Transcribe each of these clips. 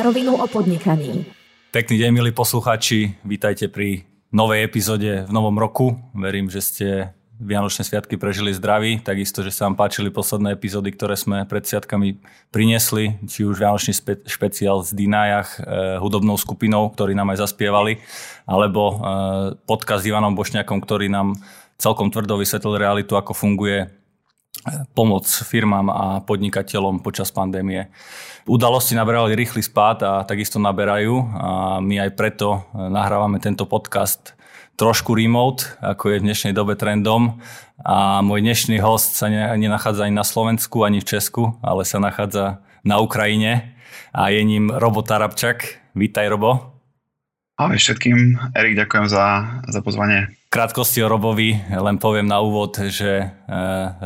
Na rovinu o podnikaní. Pekný deň, milí poslucháči. Vítajte pri novej epizóde v novom roku. Verím, že ste Vianočné sviatky prežili zdraví, takisto, že sa vám páčili posledné epizódy, ktoré sme pred sviatkami priniesli, či už Vianočný spe- špeciál z Dinajach, e, hudobnou skupinou, ktorí nám aj zaspievali, alebo e, podcast s Ivanom Bošňakom, ktorý nám celkom tvrdo vysvetlil realitu, ako funguje pomoc firmám a podnikateľom počas pandémie. Udalosti naberali rýchly spád a takisto naberajú a my aj preto e, nahrávame tento podcast trošku remote, ako je v dnešnej dobe trendom. A môj dnešný host sa nenachádza ani na Slovensku, ani v Česku, ale sa nachádza na Ukrajine a je ním Robo Tarabčak. Vítaj, Robo. Ahoj všetkým. Erik, ďakujem za, za pozvanie. Krátkosti o Robovi len poviem na úvod, že e,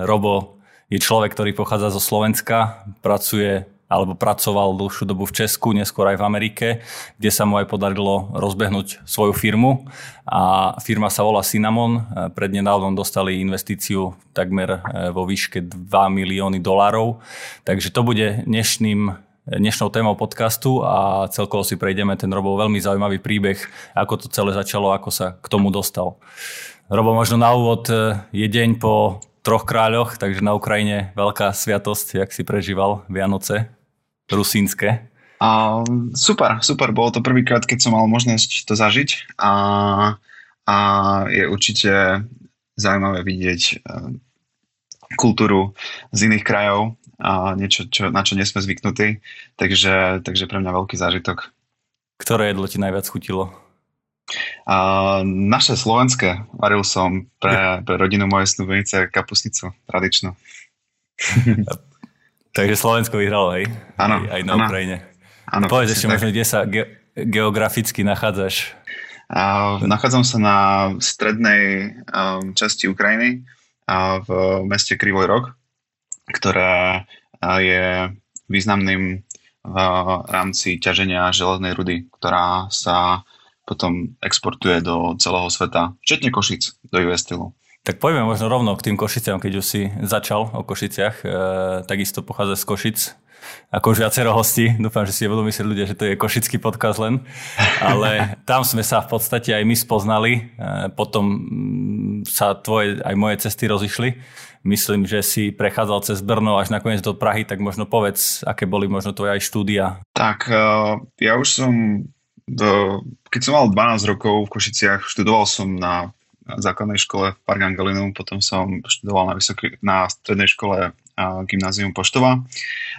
Robo je človek, ktorý pochádza zo Slovenska, pracuje alebo pracoval dlhšiu dobu v Česku, neskôr aj v Amerike, kde sa mu aj podarilo rozbehnúť svoju firmu. A firma sa volá Cinnamon. Prednedávnom dostali investíciu takmer e, vo výške 2 milióny dolárov. Takže to bude dnešným dnešnou témou podcastu a celkovo si prejdeme ten Robo veľmi zaujímavý príbeh, ako to celé začalo, ako sa k tomu dostal. Robo, možno na úvod e, je deň po troch kráľoch, takže na Ukrajine veľká sviatosť, jak si prežíval Vianoce rusínske? A, super, super. Bolo to prvýkrát, keď som mal možnosť to zažiť a, a je určite zaujímavé vidieť e, kultúru z iných krajov a niečo, čo, na čo nie sme zvyknutí. Takže, takže pre mňa veľký zážitok. Ktoré jedlo ti najviac chutilo? A, naše slovenské. Varil som pre, pre rodinu mojej snúbenice kapusnicu tradičnú. Takže Slovensko vyhralo, hej? Áno. Aj, aj na áno. Ukrajine. Áno, Povedz ešte možno, kde sa ge- geograficky nachádzaš. A nachádzam sa na strednej um, časti Ukrajiny a v meste Krivoj Rog, ktoré a, je významným v rámci ťaženia železnej rudy, ktorá sa potom exportuje do celého sveta, včetne Košic, do US Steelu. Tak poďme možno rovno k tým Košiciam, keď už si začal o Košiciach. E, takisto pochádza z Košic. Ako už viacero hostí. Dúfam, že si budú myslieť ľudia, že to je košický podcast len. Ale tam sme sa v podstate aj my spoznali. E, potom sa tvoje aj moje cesty rozišli. Myslím, že si prechádzal cez Brno až nakoniec do Prahy, tak možno povedz, aké boli možno tvoje aj štúdia. Tak uh, ja už som, do, keď som mal 12 rokov v Košiciach, študoval som na základnej škole v Park Angelinum, potom som študoval na, vysoký, na strednej škole a gymnázium Poštova,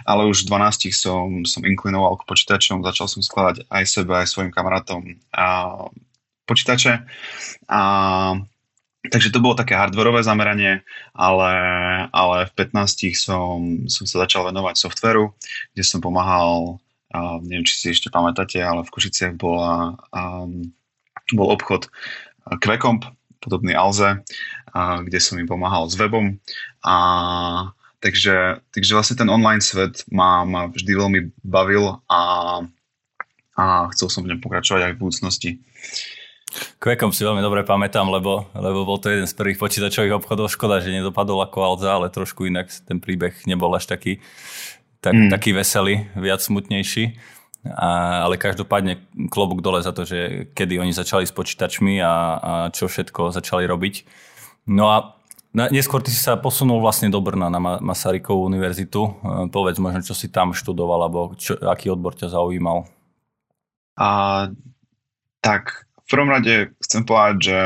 ale už v 12 som, som inklinoval k počítačom, začal som skladať aj sebe, aj svojim kamarátom a počítače. A, takže to bolo také hardwareové zameranie, ale, ale v 15 som, som sa začal venovať softveru, kde som pomáhal, a neviem, či si ešte pamätáte, ale v Košiciach bola, um, bol obchod Quecomp, podobný Alze, a, kde som im pomáhal s webom. A, takže, takže vlastne ten online svet ma, ma vždy veľmi bavil a, a chcel som v ňom pokračovať aj v budúcnosti. Quecom si veľmi dobre pamätám, lebo, lebo bol to jeden z prvých počítačových obchodov. Škoda, že nedopadol ako Alza, ale trošku inak ten príbeh nebol až taký, tak, mm. taký veselý, viac smutnejší. A, ale každopádne klobúk dole za to, že kedy oni začali s počítačmi a, a čo všetko začali robiť. No a na, neskôr ty si sa posunul vlastne do Brna na Masarykovú univerzitu. E, povedz možno, čo si tam študoval, alebo čo, aký odbor ťa zaujímal. A, tak v prvom rade chcem povedať, že,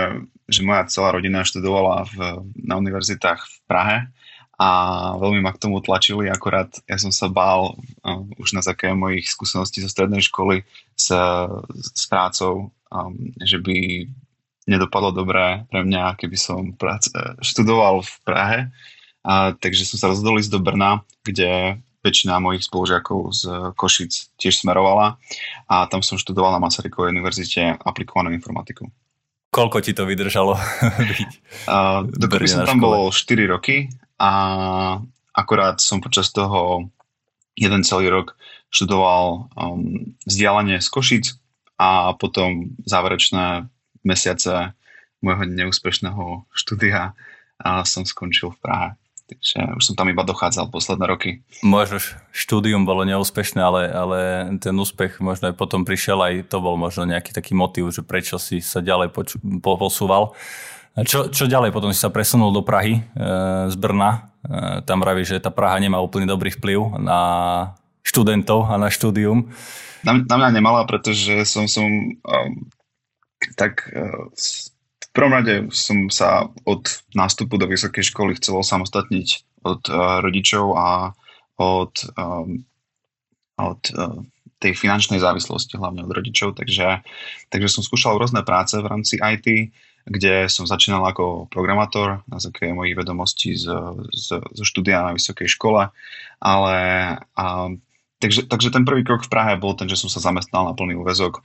že moja celá rodina študovala v, na univerzitách v Prahe a veľmi ma k tomu tlačili, akorát ja som sa bál uh, už na základe mojich skúseností zo strednej školy s, s prácou, um, že by nedopadlo dobré pre mňa, keby som prác, študoval v Prahe. A, takže som sa rozhodol ísť do Brna, kde väčšina mojich spolužiakov z Košic tiež smerovala a tam som študoval na Masarykovej univerzite aplikovanú informatiku. Koľko ti to vydržalo? Uh, dokopy som tam bol 4 roky a akorát som počas toho jeden celý rok študoval um, vzdialenie z Košic a potom záverečné mesiace môjho neúspešného štúdia a som skončil v Prahe. Takže už som tam iba dochádzal posledné roky. Možno štúdium bolo neúspešné, ale, ale ten úspech možno aj potom prišiel, aj to bol možno nejaký taký motiv, že prečo si sa ďalej poču, po, posúval. Čo, čo ďalej? Potom si sa presunul do Prahy e, z Brna. E, tam vraví, že tá Praha nemá úplne dobrý vplyv na študentov a na štúdium. Na, na mňa nemala, pretože som, som um, tak uh, prvom rade som sa od nástupu do vysokej školy chcel samostatniť od uh, rodičov a od, um, od uh, tej finančnej závislosti, hlavne od rodičov, takže, takže som skúšal rôzne práce v rámci IT, kde som začínal ako programátor na základe mojich vedomostí z, z, zo štúdia na vysokej škole, ale a, takže, takže ten prvý krok v Prahe bol ten, že som sa zamestnal na plný úvezok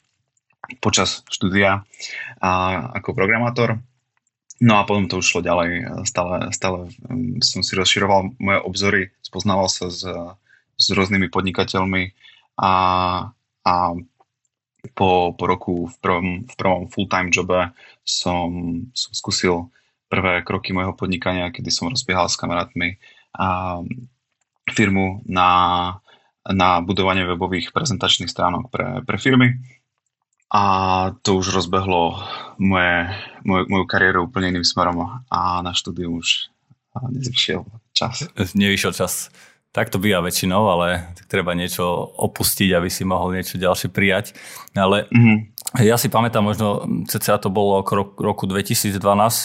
počas štúdia a, ako programátor. No a potom to už šlo ďalej. Stále, stále um, som si rozširoval moje obzory, spoznával sa s, s rôznymi podnikateľmi a, a po, po roku v prvom, v prvom full-time jobe som, som skúsil prvé kroky môjho podnikania, kedy som rozbiehal s kamarátmi a firmu na, na budovanie webových prezentačných stránok pre, pre firmy a to už rozbehlo moje, moj, moju kariéru úplne iným smerom a na štúdium už nevyšiel čas. Nevyšiel čas. Tak to býva väčšinou, ale treba niečo opustiť, aby si mohol niečo ďalšie prijať. Ale mm-hmm. ja si pamätám, možno cca to bolo okolo roku 2012,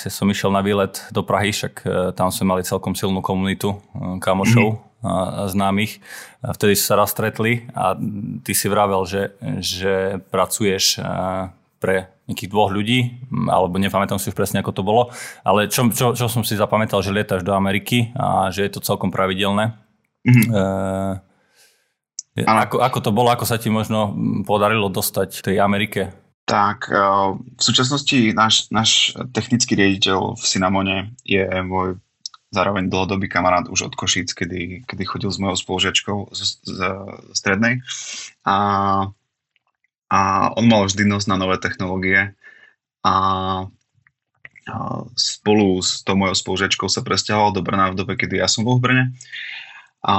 ja som išiel na výlet do Prahy, však e, tam sme mali celkom silnú komunitu e, kamošov, mm-hmm známych. Vtedy sa raz stretli a ty si vravel, že, že pracuješ pre nejakých dvoch ľudí, alebo nepamätám si už presne, ako to bolo, ale čo, čo, čo som si zapamätal, že lietaš do Ameriky a že je to celkom pravidelné. Mm-hmm. E, ako, ako to bolo, ako sa ti možno podarilo dostať tej Amerike? Tak, v súčasnosti náš, náš technický riaditeľ v Cinnamone je môj zároveň dlhodobý kamarát už od Košíc, kedy, kedy chodil s mojou spolužiačkou z, z, z strednej. A, a on mal vždy nos na nové technológie a, a spolu s tou mojou spolužiačkou sa presťahoval do Brna v dobe, kedy ja som bol v Brne. A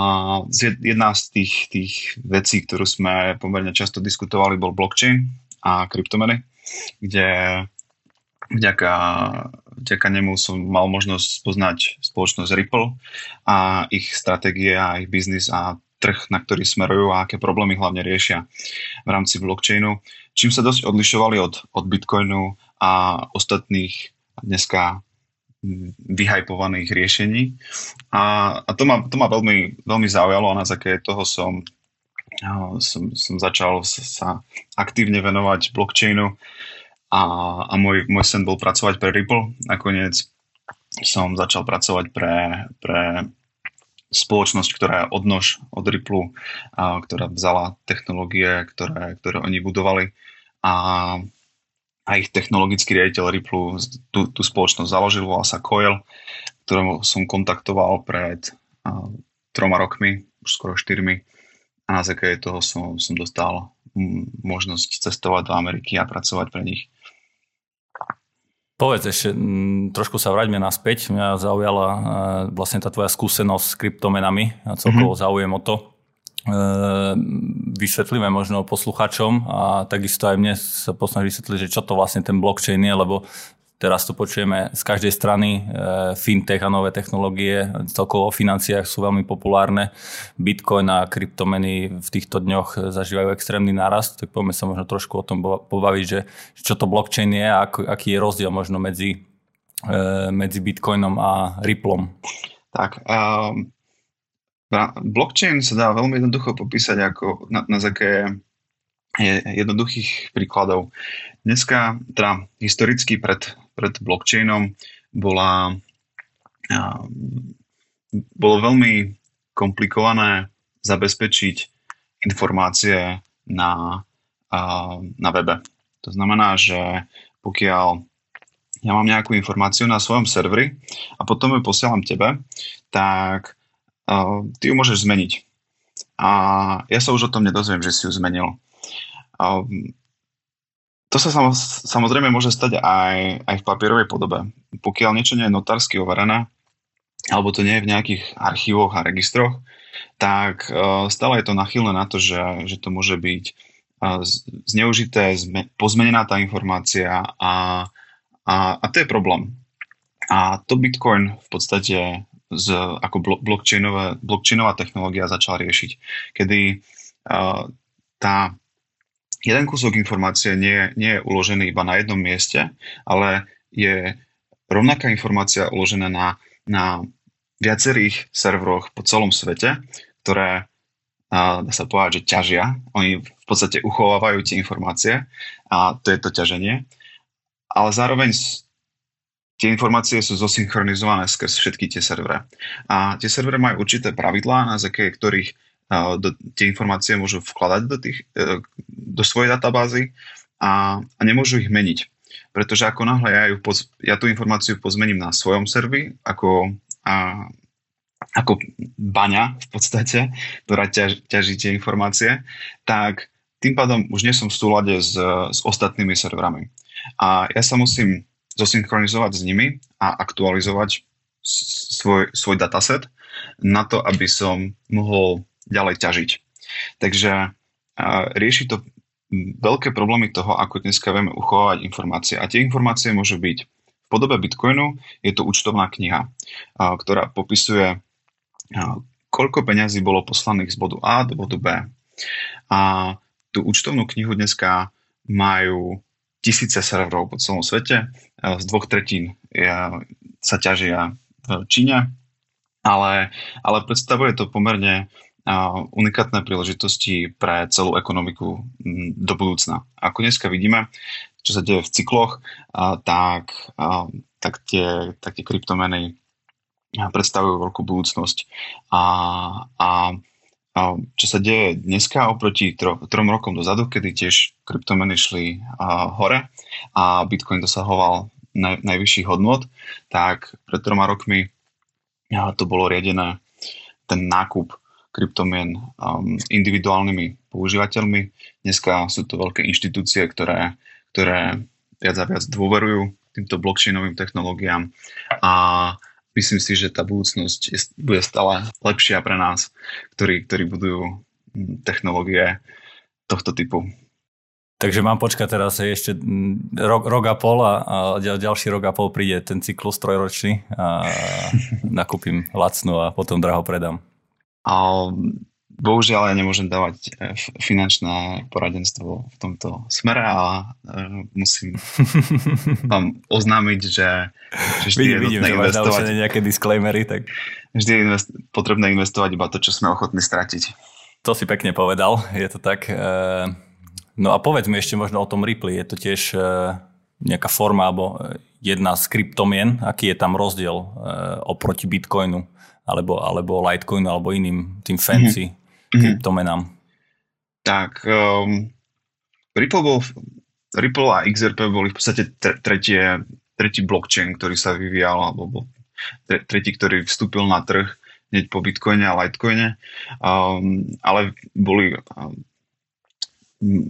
jedna z tých, tých vecí, ktorú sme pomerne často diskutovali, bol blockchain a kryptomeny, kde vďaka, vďaka nemu som mal možnosť poznať spoločnosť Ripple a ich stratégie a ich biznis a trh, na ktorý smerujú a aké problémy hlavne riešia v rámci blockchainu, čím sa dosť odlišovali od, od Bitcoinu a ostatných dneska vyhajpovaných riešení. A, a to, ma, to ma veľmi, veľmi zaujalo a na základe toho som, som, som začal sa aktívne venovať blockchainu a, a môj, môj sen bol pracovať pre Ripple. Nakoniec som začal pracovať pre, pre spoločnosť, ktorá je odnož od Ripple, a, ktorá vzala technológie, ktoré, ktoré oni budovali a, a ich technologický riaditeľ Ripple tú, tú spoločnosť založil, volá sa Coil, ktorú som kontaktoval pred a, troma rokmi, už skoro štyrmi a na základe toho som, som dostal možnosť cestovať do Ameriky a pracovať pre nich. Povedz ešte, trošku sa vráťme naspäť. Mňa zaujala e, vlastne tá tvoja skúsenosť s kryptomenami a celkovo mm-hmm. záujem o to. E, vysvetlíme možno posluchačom a takisto aj mne sa posnaží vysvetliť, že čo to vlastne ten blockchain je, lebo Teraz to počujeme z každej strany. E, fintech a nové technológie, celkovo o financiách sú veľmi populárne. Bitcoin a kryptomeny v týchto dňoch zažívajú extrémny nárast, tak poďme sa možno trošku o tom pobaviť, že čo to blockchain je a aký je rozdiel možno medzi, e, medzi Bitcoinom a Ripplom. Tak, um, blockchain sa dá veľmi jednoducho popísať ako na, na základe jednoduchých príkladov. Dneska, teda historicky pred, pred blockchainom bola, bolo veľmi komplikované zabezpečiť informácie na, na webe. To znamená, že pokiaľ ja mám nejakú informáciu na svojom serveri a potom ju posielam tebe, tak ty ju môžeš zmeniť. A ja sa už o tom nedozviem, že si ju zmenil. To sa samozrejme môže stať aj, aj v papierovej podobe. Pokiaľ niečo nie je notársky overené, alebo to nie je v nejakých archívoch a registroch, tak stále je to nachylné na to, že, že to môže byť zneužité, pozmenená tá informácia a, a, a to je problém. A to Bitcoin v podstate z, ako blockchainová technológia začal riešiť, kedy uh, tá jeden kúsok informácie nie, nie je uložený iba na jednom mieste, ale je rovnaká informácia uložená na, na viacerých serveroch po celom svete, ktoré dá sa povedať, že ťažia. Oni v podstate uchovávajú tie informácie a to je to ťaženie. Ale zároveň tie informácie sú zosynchronizované skrz všetky tie servere. A tie servere majú určité pravidlá, na základe ktorých do, tie informácie môžu vkladať do, tých, e, do svojej databázy a, a nemôžu ich meniť. Pretože ako náhle ja, ju poz, ja tú informáciu pozmením na svojom servi, ako, a, ako baňa v podstate, ktorá ťaž, ťaží tie informácie, tak tým pádom už nie som v súlade s, s ostatnými serverami. A ja sa musím zosynchronizovať s nimi a aktualizovať svoj, svoj dataset na to, aby som mohol ďalej ťažiť. Takže rieši to veľké problémy toho, ako dneska vieme uchovávať informácie. A tie informácie môžu byť v podobe Bitcoinu, je to účtovná kniha, ktorá popisuje koľko peňazí bolo poslaných z bodu A do bodu B. A tú účtovnú knihu dneska majú tisíce serverov po celom svete. Z dvoch tretín sa ťažia v Číne, ale, ale predstavuje to pomerne unikátne príležitosti pre celú ekonomiku do budúcna. Ako dneska vidíme, čo sa deje v cykloch, tak, tak, tie, tak tie kryptomeny predstavujú veľkú budúcnosť. A, a, a čo sa deje dneska oproti tro, trom rokom dozadu, kedy tiež kryptomeny šli a, hore a Bitcoin dosahoval naj, najvyšších hodnot, tak pred troma rokmi to bolo riadené ten nákup kryptomien um, individuálnymi používateľmi. Dneska sú to veľké inštitúcie, ktoré, ktoré viac a viac dôverujú týmto blockchainovým technológiám a myslím si, že tá budúcnosť je, bude stále lepšia pre nás, ktorí, ktorí budujú hm, technológie tohto typu. Takže mám počkať teraz ešte hm, rok, rok a pol a, a ďalší rok a pol príde ten cyklus trojročný a nakúpim lacnú a potom draho predám. A Bohužiaľ ja nemôžem dávať e, finančné poradenstvo v tomto smere a e, musím vám oznámiť, že, že vždy vidím, je vidím, že investovať. nejaké disclaimery, tak... Vždy je invest, potrebné investovať iba to, čo sme ochotní stratiť. To si pekne povedal, je to tak. E, no a povedz mi ešte možno o tom Ripple. Je to tiež nejaká forma alebo jedna z kryptomien. Aký je tam rozdiel oproti Bitcoinu? Alebo, alebo Litecoinu, alebo iným tým fancy mm-hmm kryptomenám? Tak, um, Ripple, bol, Ripple a XRP boli v podstate tretie, tretí blockchain, ktorý sa vyvíjal, alebo bol tretí, ktorý vstúpil na trh hneď po Bitcoine a Litecoine, um, ale boli um,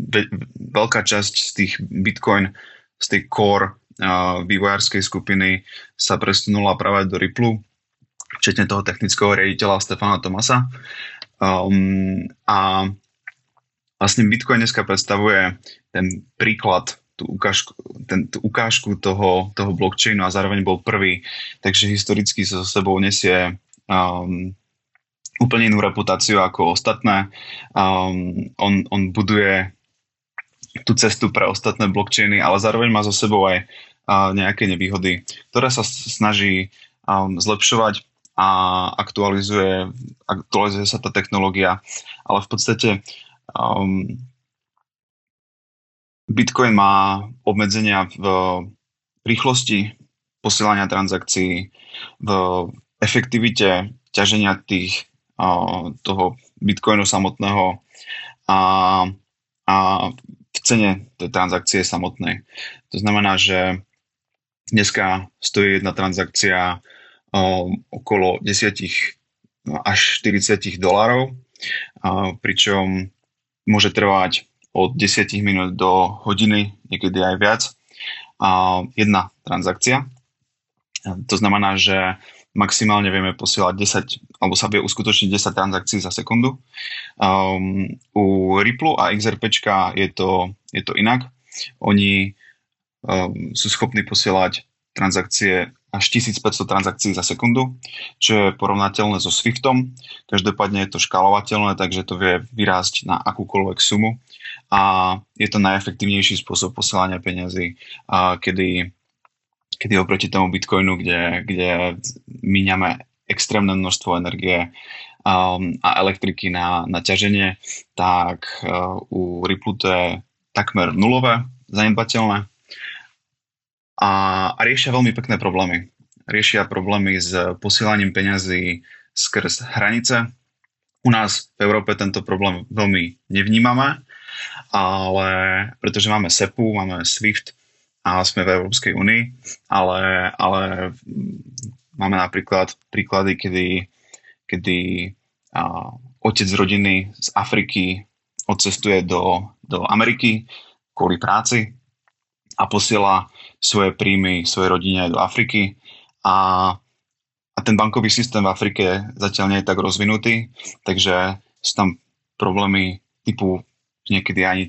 ve, veľká časť z tých Bitcoin, z tej core uh, vývojárskej skupiny sa presunula práve do Ripple, včetne toho technického riaditeľa Stefana Tomasa. Um, a vlastne Bitcoin dneska predstavuje ten príklad, tú ukážku, ten, tú ukážku toho, toho blockchainu a zároveň bol prvý, takže historicky sa so sebou nesie um, úplne inú reputáciu ako ostatné. Um, on, on buduje tú cestu pre ostatné blockchainy, ale zároveň má so sebou aj uh, nejaké nevýhody, ktoré sa snaží um, zlepšovať a aktualizuje, aktualizuje sa tá technológia, ale v podstate um, Bitcoin má obmedzenia v rýchlosti posielania transakcií, v efektivite ťaženia tých, uh, toho Bitcoinu samotného a, a v cene tej transakcie samotnej. To znamená, že dneska stojí jedna transakcia okolo 10 no, až 40 dolarov, pričom môže trvať od 10 minút do hodiny, niekedy aj viac, jedna transakcia. To znamená, že maximálne vieme posielať 10, alebo sa vie uskutočniť 10 transakcií za sekundu. Um, u Ripple a XRP je to, je to inak. Oni um, sú schopní posielať transakcie až 1500 transakcií za sekundu, čo je porovnateľné so Swiftom. Každopádne je to škálovateľné, takže to vie vyrásť na akúkoľvek sumu a je to najefektívnejší spôsob posielania peniazy, kedy kedy oproti tomu Bitcoinu, kde, kde míňame extrémne množstvo energie um, a elektriky na, na ťaženie, tak uh, u Ripple to je takmer nulové, zanedbateľné a, a riešia veľmi pekné problémy. Riešia problémy s posielaním peňazí skrz hranice. U nás v Európe tento problém veľmi nevnímame, ale pretože máme SEPu, máme SWIFT, a sme v Európskej únii, ale, ale máme napríklad príklady, kedy, kedy a, otec z rodiny z Afriky odcestuje do, do Ameriky kvôli práci a posiela svoje príjmy svojej rodine do Afriky a, a ten bankový systém v Afrike zatiaľ nie je tak rozvinutý, takže sú tam problémy typu niekedy ani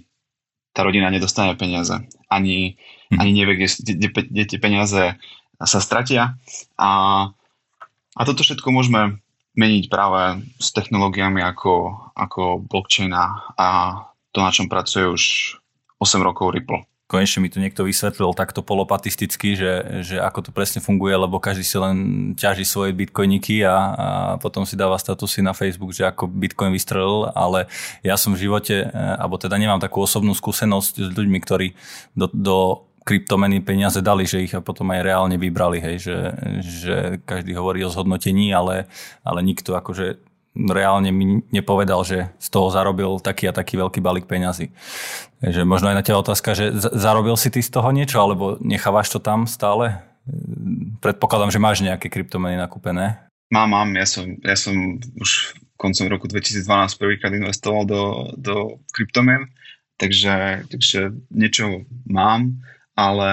tá rodina nedostane peniaze, ani Hm. ani nevie, kde, kde, kde tie peniaze sa stratia. A, a toto všetko môžeme meniť práve s technológiami ako, ako blockchain a to, na čom pracuje už 8 rokov Ripple konečne mi tu niekto vysvetlil takto polopatisticky, že, že ako to presne funguje, lebo každý si len ťaží svoje bitcoiniky a, a potom si dáva statusy na Facebook, že ako bitcoin vystrelil, ale ja som v živote, e, alebo teda nemám takú osobnú skúsenosť s ľuďmi, ktorí do, do kryptomeny peniaze dali, že ich potom aj reálne vybrali, hej, že, že každý hovorí o zhodnotení, ale, ale nikto akože reálne mi nepovedal, že z toho zarobil taký a taký veľký balík peňazí. Takže možno aj na teba otázka, že zarobil si ty z toho niečo, alebo nechávaš to tam stále? Predpokladám, že máš nejaké kryptomeny nakúpené. Mám, mám. Ja som, ja som už koncom roku 2012 prvýkrát investoval do, do kryptomen, takže, takže niečo mám ale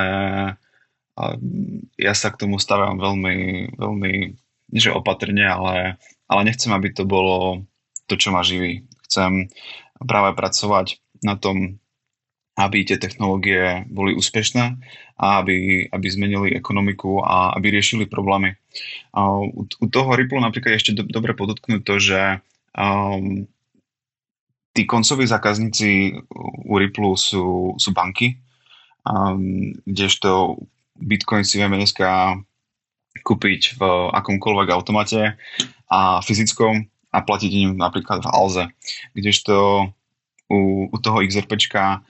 ja sa k tomu staviam veľmi, veľmi, nie opatrne, ale, ale nechcem, aby to bolo to, čo ma živí. Chcem práve pracovať na tom, aby tie technológie boli úspešné a aby, aby zmenili ekonomiku a aby riešili problémy. U, u toho Ripple napríklad ešte do, dobre podotknúť to, že um, tí koncoví zákazníci u Ripple sú, sú banky, um, kdežto Bitcoin si vieme dneska kúpiť v akomkoľvek automate a fyzickom a platiť im napríklad v Alze. Kdežto u, u toho XRPčka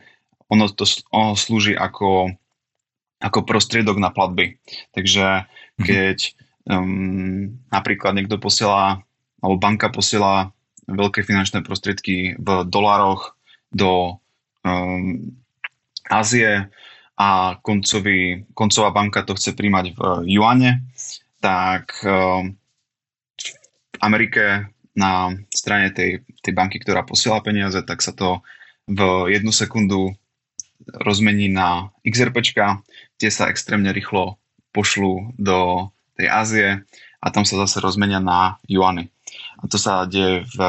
ono, to, ono slúži ako, ako prostriedok na platby. Takže mhm. keď um, napríklad niekto posiela, alebo banka posiela veľké finančné prostriedky v dolároch do um, Ázie a koncový, koncová banka to chce príjmať v juane, tak ehm, v Amerike na strane tej, tej banky, ktorá posiela peniaze, tak sa to v jednu sekundu rozmení na XRP, tie sa extrémne rýchlo pošlú do tej Ázie a tam sa zase rozmenia na juany. A to sa deje v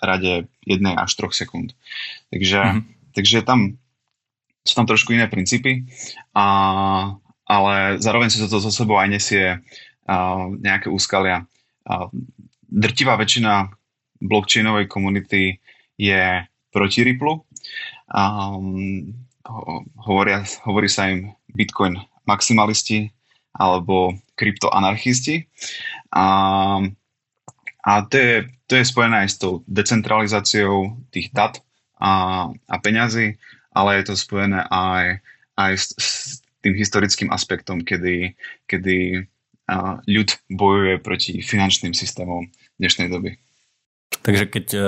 rade 1 až 3 sekúnd. Takže, mm-hmm. takže tam sú tam trošku iné princípy, a, ale zároveň si to so sebou aj nesie a, nejaké úskalia. A, drtivá väčšina blockchainovej komunity je proti Ripple. Um, hovoria, hovorí sa im Bitcoin maximalisti alebo kryptoanarchisti. A, a to, je, to je spojené aj s tou decentralizáciou tých dat a, a peňazí ale je to spojené aj, aj s, s tým historickým aspektom, kedy, kedy ľud bojuje proti finančným systémom dnešnej doby. Takže keď e,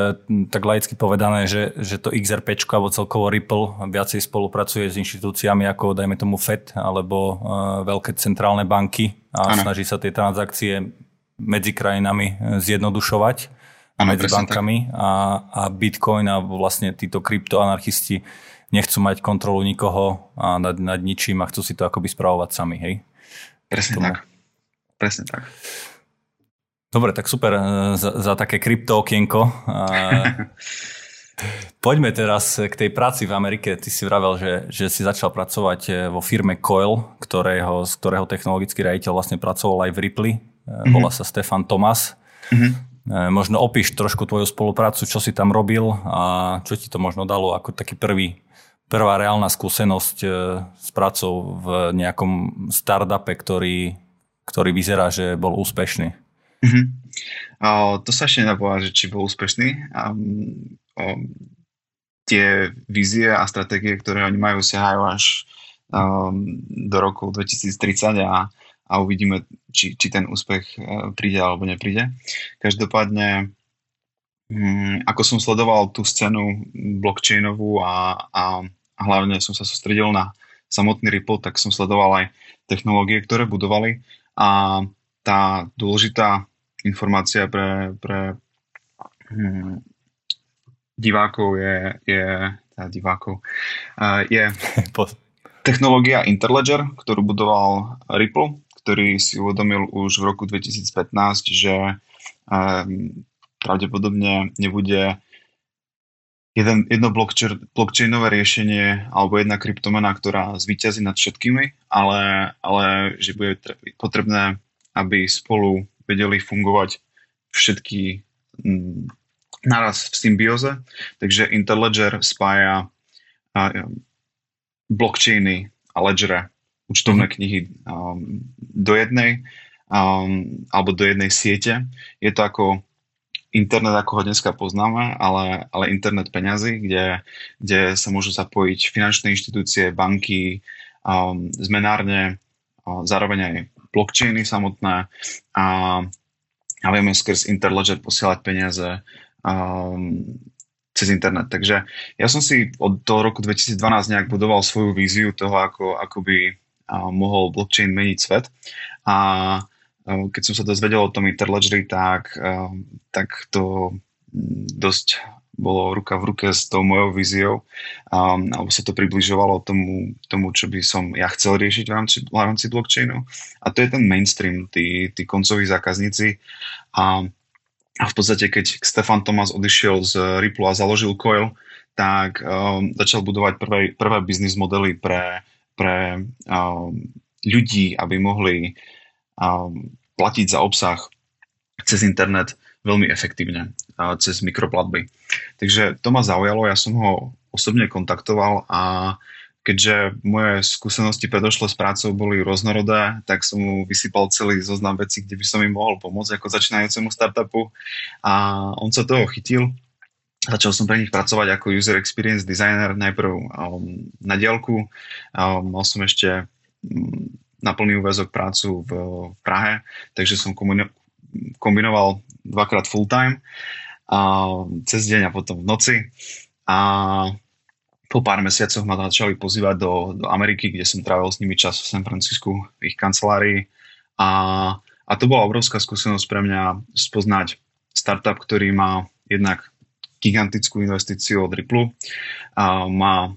tak laicky povedané, že, že to XRP alebo celkovo Ripple viacej spolupracuje s inštitúciami ako dajme tomu FED alebo uh, veľké centrálne banky a ano. snaží sa tie transakcie medzi krajinami e, zjednodušovať ano, medzi bankami a, a Bitcoin a vlastne títo kryptoanarchisti nechcú mať kontrolu nikoho a nad, nad ničím a chcú si to akoby spravovať sami, hej? Presne tak. Presne tak. Dobre, tak super eh, za, za také krypto okienko. Poďme teraz k tej práci v Amerike. Ty si vravel, že, že si začal pracovať eh, vo firme Coil, ktorého, z ktorého technologický riaditeľ vlastne pracoval aj v Ripley. Mm-hmm. Volá sa Stefan Tomas. Mm-hmm. Možno opíš trošku tvoju spoluprácu, čo si tam robil a čo ti to možno dalo ako taký prvý, prvá reálna skúsenosť s prácou v nejakom startupe, ktorý, ktorý vyzerá, že bol úspešný. Mm-hmm. O, to sa ešte povedať, že či bol úspešný. Um, o, tie vízie a stratégie, ktoré oni majú, siahajú až um, do roku 2030 a, a uvidíme, či, či ten úspech uh, príde alebo nepríde. Každopádne, um, ako som sledoval tú scénu blockchainovú a, a, a hlavne som sa sústredil na samotný Ripple, tak som sledoval aj technológie, ktoré budovali. A tá dôležitá informácia pre, pre hm, divákov je, je teda divákov, uh, je technológia Interledger, ktorú budoval Ripple, ktorý si uvedomil už v roku 2015, že um, pravdepodobne nebude jeden, jedno blockchain, blockchainové riešenie alebo jedna kryptomena, ktorá zvíťazí nad všetkými, ale, ale že bude potrebné, aby spolu vedeli fungovať všetky mm, naraz v symbióze. Takže Interledger spája blockchainy a ledgere, účtovné mhm. knihy um, do jednej um, alebo do jednej siete. Je to ako internet, ako ho dneska poznáme, ale, ale internet peňazí, kde, kde sa môžu zapojiť finančné inštitúcie, banky, um, zmenárne, um, zároveň aj blockchainy samotné a, a vieme skrz Interledger posielať peniaze um, cez internet. Takže ja som si od toho roku 2012 nejak budoval svoju víziu toho, ako, ako by uh, mohol blockchain meniť svet. A keď som sa dozvedel o tom Interledgeri, tak, uh, tak to dosť bolo ruka v ruke s tou mojou víziou, um, alebo sa to približovalo tomu, tomu, čo by som ja chcel riešiť v rámci, v rámci blockchainu. A to je ten mainstream, tí, tí koncoví zákazníci. A, a v podstate, keď Stefan Thomas odišiel z Ripple a založil Coil, tak um, začal budovať prvé, prvé biznis modely pre, pre um, ľudí, aby mohli um, platiť za obsah cez internet veľmi efektívne cez mikroplatby. Takže to ma zaujalo, ja som ho osobne kontaktoval a keďže moje skúsenosti predošle s prácou boli rôznorodé, tak som mu vysypal celý zoznam vecí, kde by som im mohol pomôcť ako začínajúcemu startupu a on sa toho chytil. Začal som pre nich pracovať ako user experience designer najprv um, na diálku. Um, mal som ešte um, na plný úvezok prácu v, Prahe, takže som kombinoval dvakrát full time a cez deň a potom v noci. A po pár mesiacoch ma začali pozývať do, do Ameriky, kde som trávil s nimi čas v San Francisku, v ich kancelárii. A, a to bola obrovská skúsenosť pre mňa spoznať startup, ktorý má jednak gigantickú investíciu od Ripple, a má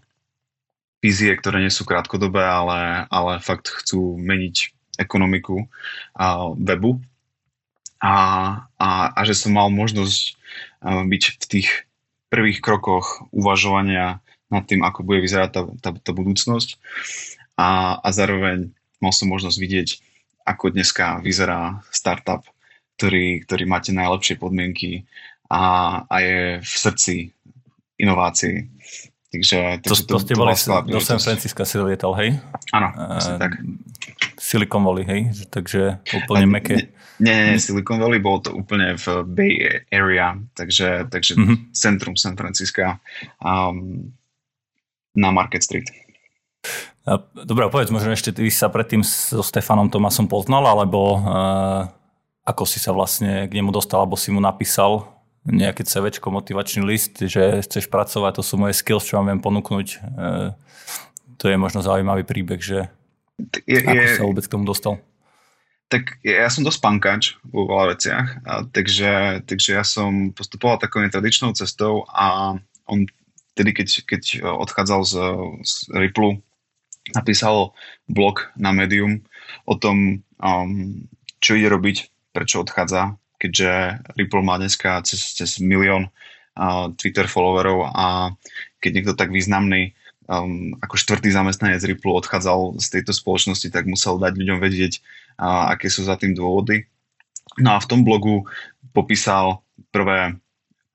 vízie, ktoré nie sú krátkodobé, ale, ale fakt chcú meniť ekonomiku a webu a, a, a že som mal možnosť byť v tých prvých krokoch uvažovania nad tým, ako bude vyzerať tá, tá, tá budúcnosť a, a zároveň mal som možnosť vidieť, ako dneska vyzerá startup, ktorý, ktorý máte najlepšie podmienky a, a je v srdci inovácií. Takže, takže to, to, to ste boli do San Francisca si lietal, hej? Áno, uh, tak. Silicon Valley, hej? Takže úplne meké. Nie, nie, nie, Silicon Valley, bolo to úplne v Bay Area, takže, takže mm-hmm. centrum San Francisca um, na Market Street. Dobre, povedz, možno ešte ty sa predtým so Stefanom Tomasom poznal, alebo uh, ako si sa vlastne k nemu dostal, alebo si mu napísal nejaké CV, motivačný list, že chceš pracovať, to sú moje skills, čo vám viem ponúknuť. Uh, to je možno zaujímavý príbeh, že je, ako je, sa vôbec k tomu dostal tak ja som dosť pankač vo veľa veciach, a takže, takže ja som postupoval takou netradičnou cestou a on vtedy, keď, keď odchádzal z, z Ripple, napísal blog na Medium o tom, um, čo ide robiť, prečo odchádza, keďže Ripple má dneska cez, cez milión uh, Twitter followerov a keď niekto tak významný um, ako štvrtý zamestnanec Ripple odchádzal z tejto spoločnosti, tak musel dať ľuďom vedieť, uh, aké sú za tým dôvody. No a v tom blogu popísal prvé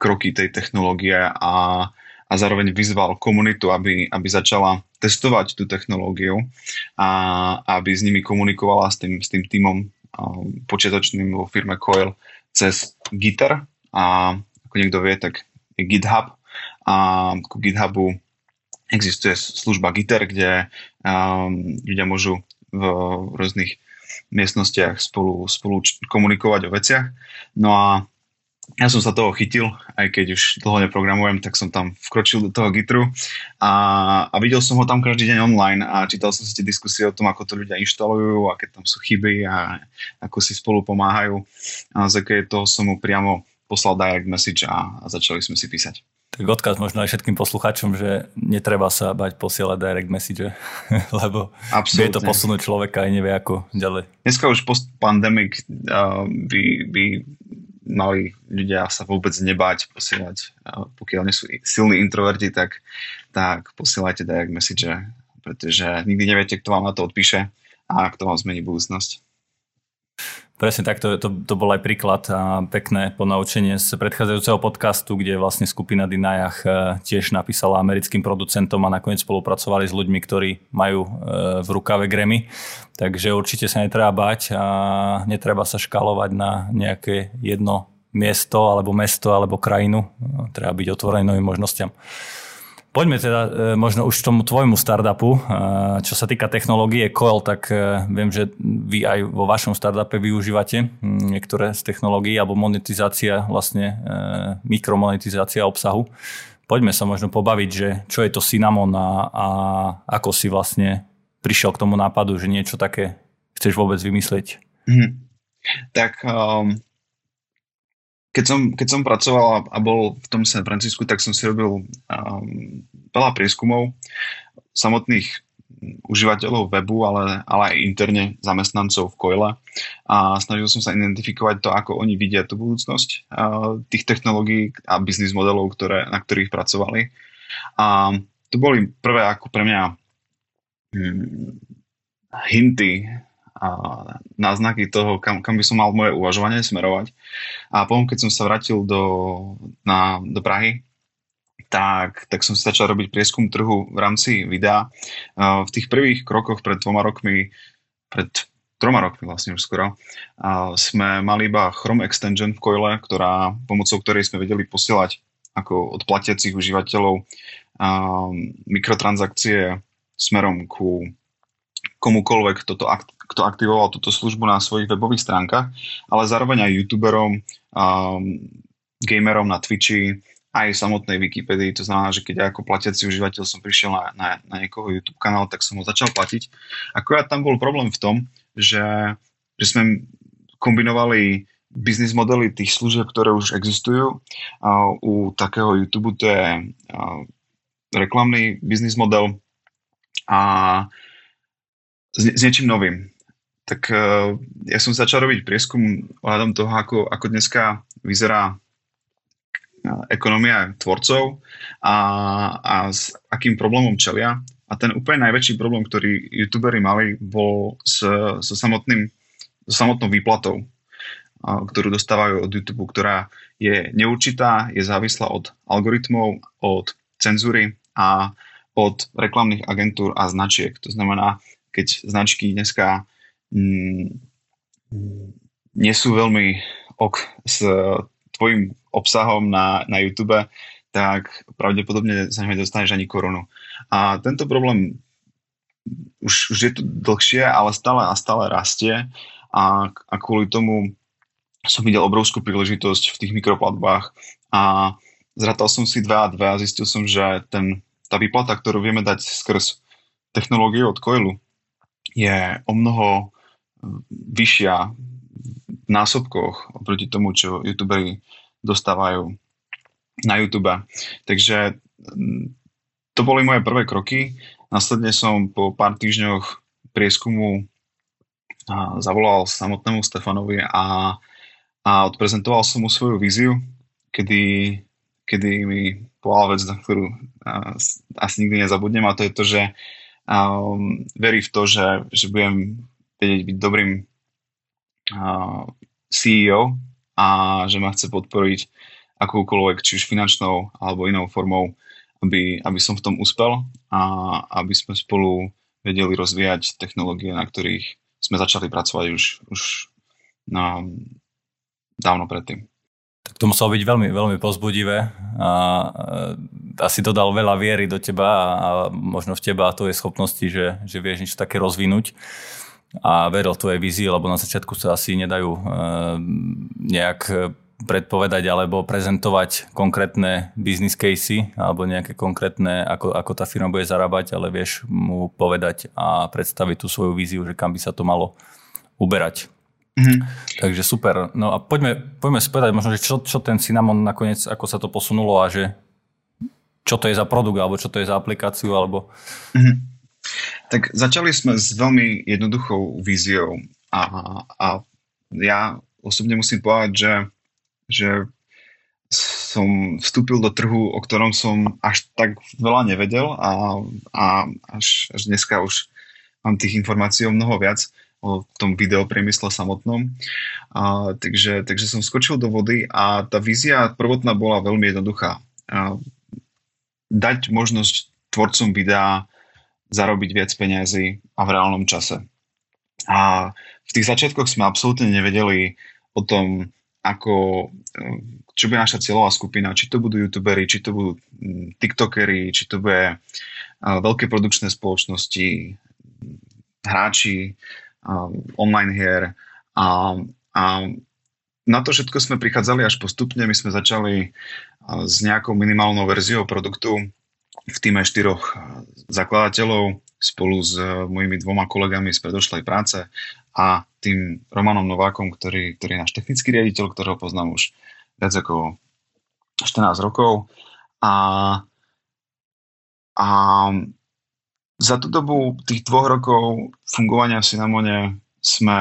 kroky tej technológie a, a zároveň vyzval komunitu, aby, aby začala testovať tú technológiu a aby s nimi komunikovala s tým, s tým týmom počiatočným vo firme Coil cez Gitter a ako niekto vie, tak je GitHub a ku GitHubu existuje služba Gitter, kde um, ľudia môžu v rôznych miestnostiach spolu, spolu komunikovať o veciach. No a ja som sa toho chytil, aj keď už dlho neprogramujem, tak som tam vkročil do toho Gitru a, a videl som ho tam každý deň online a čítal som si tie diskusie o tom, ako to ľudia inštalujú, aké tam sú chyby a ako si spolu pomáhajú. A základe toho som mu priamo poslal direct message a, a začali sme si písať. Tak odkaz možno aj všetkým poslucháčom, že netreba sa bať posielať direct message, lebo Absolutne. vie to posunúť človeka aj nevie ako ďalej. Dneska už post-pandemic uh, by, by mali ľudia sa vôbec nebáť posielať, pokiaľ nie sú silní introverti, tak, tak posielajte direct message, pretože nikdy neviete, kto vám na to odpíše a kto vám zmení budúcnosť. Presne tak, to, to, to bol aj príklad a pekné ponaučenie z predchádzajúceho podcastu, kde vlastne skupina Dinajach e, tiež napísala americkým producentom a nakoniec spolupracovali s ľuďmi, ktorí majú e, v rukave Grammy. Takže určite sa netreba bať a netreba sa škalovať na nejaké jedno miesto alebo mesto alebo krajinu. Treba byť otvorený novým možnosťam. Poďme teda e, možno už k tomu tvojmu startupu. E, čo sa týka technológie Coil, tak e, viem, že vy aj vo vašom startupe využívate niektoré z technológií alebo monetizácia, vlastne mikromonetizácia obsahu. Poďme sa možno pobaviť, že čo je to Cinnamon a, a ako si vlastne prišiel k tomu nápadu, že niečo také chceš vôbec vymyslieť. Mm. Tak um, keď som, keď som pracoval a bol v tom San Francisku, tak som si robil um, veľa prieskumov samotných užívateľov webu, ale, ale aj interne zamestnancov v Coile a snažil som sa identifikovať to, ako oni vidia tú budúcnosť uh, tých technológií a biznis modelov, ktoré, na ktorých pracovali. A to boli prvé ako pre mňa hmm, hinty náznaky toho, kam, kam by som mal moje uvažovanie smerovať. A potom, keď som sa vrátil do, na, do Prahy, tak, tak som si začal robiť prieskum trhu v rámci videa. V tých prvých krokoch pred dvoma rokmi, pred troma rokmi vlastne už skoro, sme mali iba Chrome extension v Coile, ktorá, pomocou ktorej sme vedeli posielať ako od platiacich užívateľov mikrotransakcie smerom ku komukoľvek, kto, to, kto aktivoval túto službu na svojich webových stránkach, ale zároveň aj youtuberom, um, gamerom na Twitchi, aj samotnej Wikipedii. To znamená, že keď ja ako platiaci užívateľ som prišiel na, na, na niekoho YouTube kanál, tak som ho začal platiť. Akurát tam bol problém v tom, že, že sme kombinovali biznis modely tých služieb, ktoré už existujú. A u takého YouTube to je reklamný biznis model a s, s niečím novým. Tak uh, ja som začal robiť prieskum ohľadom toho, ako, ako dneska vyzerá uh, ekonomia tvorcov a, a s akým problémom čelia. A ten úplne najväčší problém, ktorý youtuberi mali, bol s, so, samotným, so samotnou výplatou, uh, ktorú dostávajú od YouTube, ktorá je neurčitá, je závislá od algoritmov, od cenzúry a od reklamných agentúr a značiek. To znamená, keď značky dneska nie sú veľmi ok s tvojim obsahom na, na YouTube, tak pravdepodobne sa nedostaneš ani korunu. A tento problém už, už je tu dlhšie, ale stále a stále rastie a, a kvôli tomu som videl obrovskú príležitosť v tých mikroplatbách a zratal som si 2 a 2 a zistil som, že ten, tá výplata, ktorú vieme dať skrz technológie od Coilu, je o mnoho vyššia v násobkoch oproti tomu, čo youtuberi dostávajú na YouTube. Takže mm, to boli moje prvé kroky. Následne som po pár týždňoch prieskumu zavolal samotnému Stefanovi a, a odprezentoval som mu svoju víziu, kedy, kedy mi povedal vec, na ktorú asi nikdy nezabudnem a to je to, že um, verí v to, že, že budem vedieť byť dobrým uh, CEO a že ma chce podporiť akoukoľvek, či už finančnou alebo inou formou, aby, aby som v tom uspel a aby sme spolu vedeli rozvíjať technológie, na ktorých sme začali pracovať už, už na, dávno predtým. Tak to muselo byť veľmi, veľmi pozbudivé a asi dodal veľa viery do teba a možno v teba a je schopnosti, že, že vieš niečo také rozvinúť a veril tvojej vízii, lebo na začiatku sa asi nedajú e, nejak predpovedať alebo prezentovať konkrétne business casey alebo nejaké konkrétne, ako, ako tá firma bude zarábať, ale vieš mu povedať a predstaviť tú svoju víziu, že kam by sa to malo uberať. Mm-hmm. Takže super. No a poďme, poďme spýtať možno, že čo, čo ten Cinnamon nakoniec, ako sa to posunulo a že čo to je za produkt, alebo čo to je za aplikáciu, alebo... Mm-hmm. Tak začali sme s veľmi jednoduchou víziou a, a ja osobne musím povedať, že, že som vstúpil do trhu, o ktorom som až tak veľa nevedel a, a až, až dneska už mám tých informácií o mnoho viac o tom videopriemysle samotnom. A, takže, takže som skočil do vody a tá vízia prvotná bola veľmi jednoduchá. A, dať možnosť tvorcom videa zarobiť viac peniazy a v reálnom čase. A v tých začiatkoch sme absolútne nevedeli o tom, ako, čo bude naša cieľová skupina, či to budú youtuberi, či to budú tiktokery, či to bude veľké produkčné spoločnosti, hráči, online hier a, a na to všetko sme prichádzali až postupne. My sme začali s nejakou minimálnou verziou produktu v týme štyroch zakladateľov spolu s mojimi dvoma kolegami z predošlej práce a tým Romanom Novákom, ktorý, ktorý je náš technický riaditeľ, ktorého poznám už viac ako 14 rokov. A, a za tú dobu tých dvoch rokov fungovania v Cinnamone sme,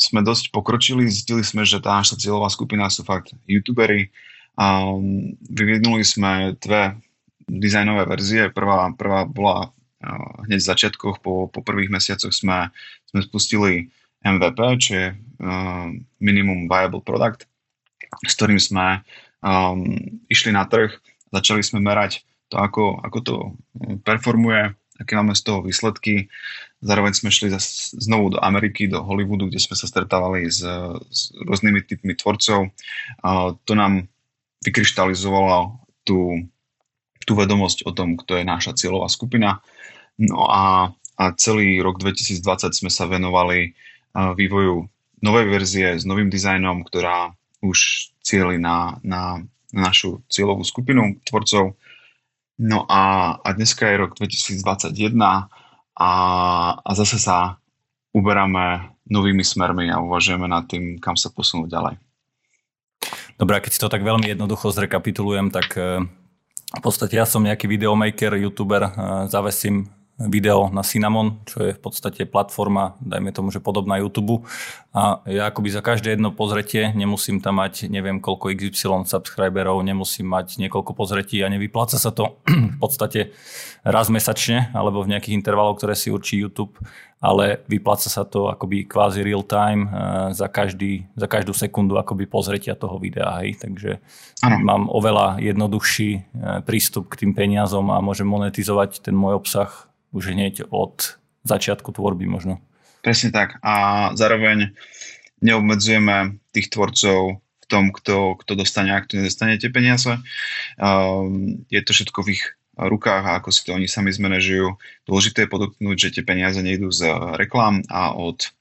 sme dosť pokročili. Zistili sme, že tá naša cieľová skupina sú fakt youtuberi. Um, vyvinuli sme dve dizajnové verzie. Prvá, prvá bola uh, hneď v začiatkoch, po, po prvých mesiacoch sme, sme spustili MVP, čo je uh, Minimum Viable Product, s ktorým sme um, išli na trh, začali sme merať to, ako, ako to performuje, aké máme z toho výsledky. Zároveň sme šli znovu do Ameriky, do Hollywoodu, kde sme sa stretávali s, s rôznymi typmi tvorcov. A to nám vykryštalizovalo tú, tú vedomosť o tom, kto je naša cieľová skupina. No a, a celý rok 2020 sme sa venovali vývoju novej verzie s novým dizajnom, ktorá už cieli na, na, na našu cieľovú skupinu tvorcov No a, a dneska je rok 2021 a, a zase sa uberáme novými smermi a uvažujeme nad tým, kam sa posunúť ďalej. Dobre, keď si to tak veľmi jednoducho zrekapitulujem, tak eh, v podstate ja som nejaký videomaker, youtuber, eh, zavesím video na Cinnamon, čo je v podstate platforma, dajme tomu, že podobná YouTube. A ja akoby za každé jedno pozretie nemusím tam mať neviem koľko XY subscriberov, nemusím mať niekoľko pozretí a nevypláca sa to v podstate raz mesačne alebo v nejakých intervaloch, ktoré si určí YouTube, ale vypláca sa to akoby kvázi real time eh, za, každý, za každú sekundu akoby pozretia toho videa. Hej. Takže ano. mám oveľa jednoduchší eh, prístup k tým peniazom a môžem monetizovať ten môj obsah už hneď od začiatku tvorby možno. Presne tak. A zároveň neobmedzujeme tých tvorcov v tom, kto, kto dostane a kto nedostane tie peniaze. Um, je to všetko v ich rukách a ako si to oni sami zmanéžujú. Dôležité je podotknúť, že tie peniaze nejdú z reklám a od,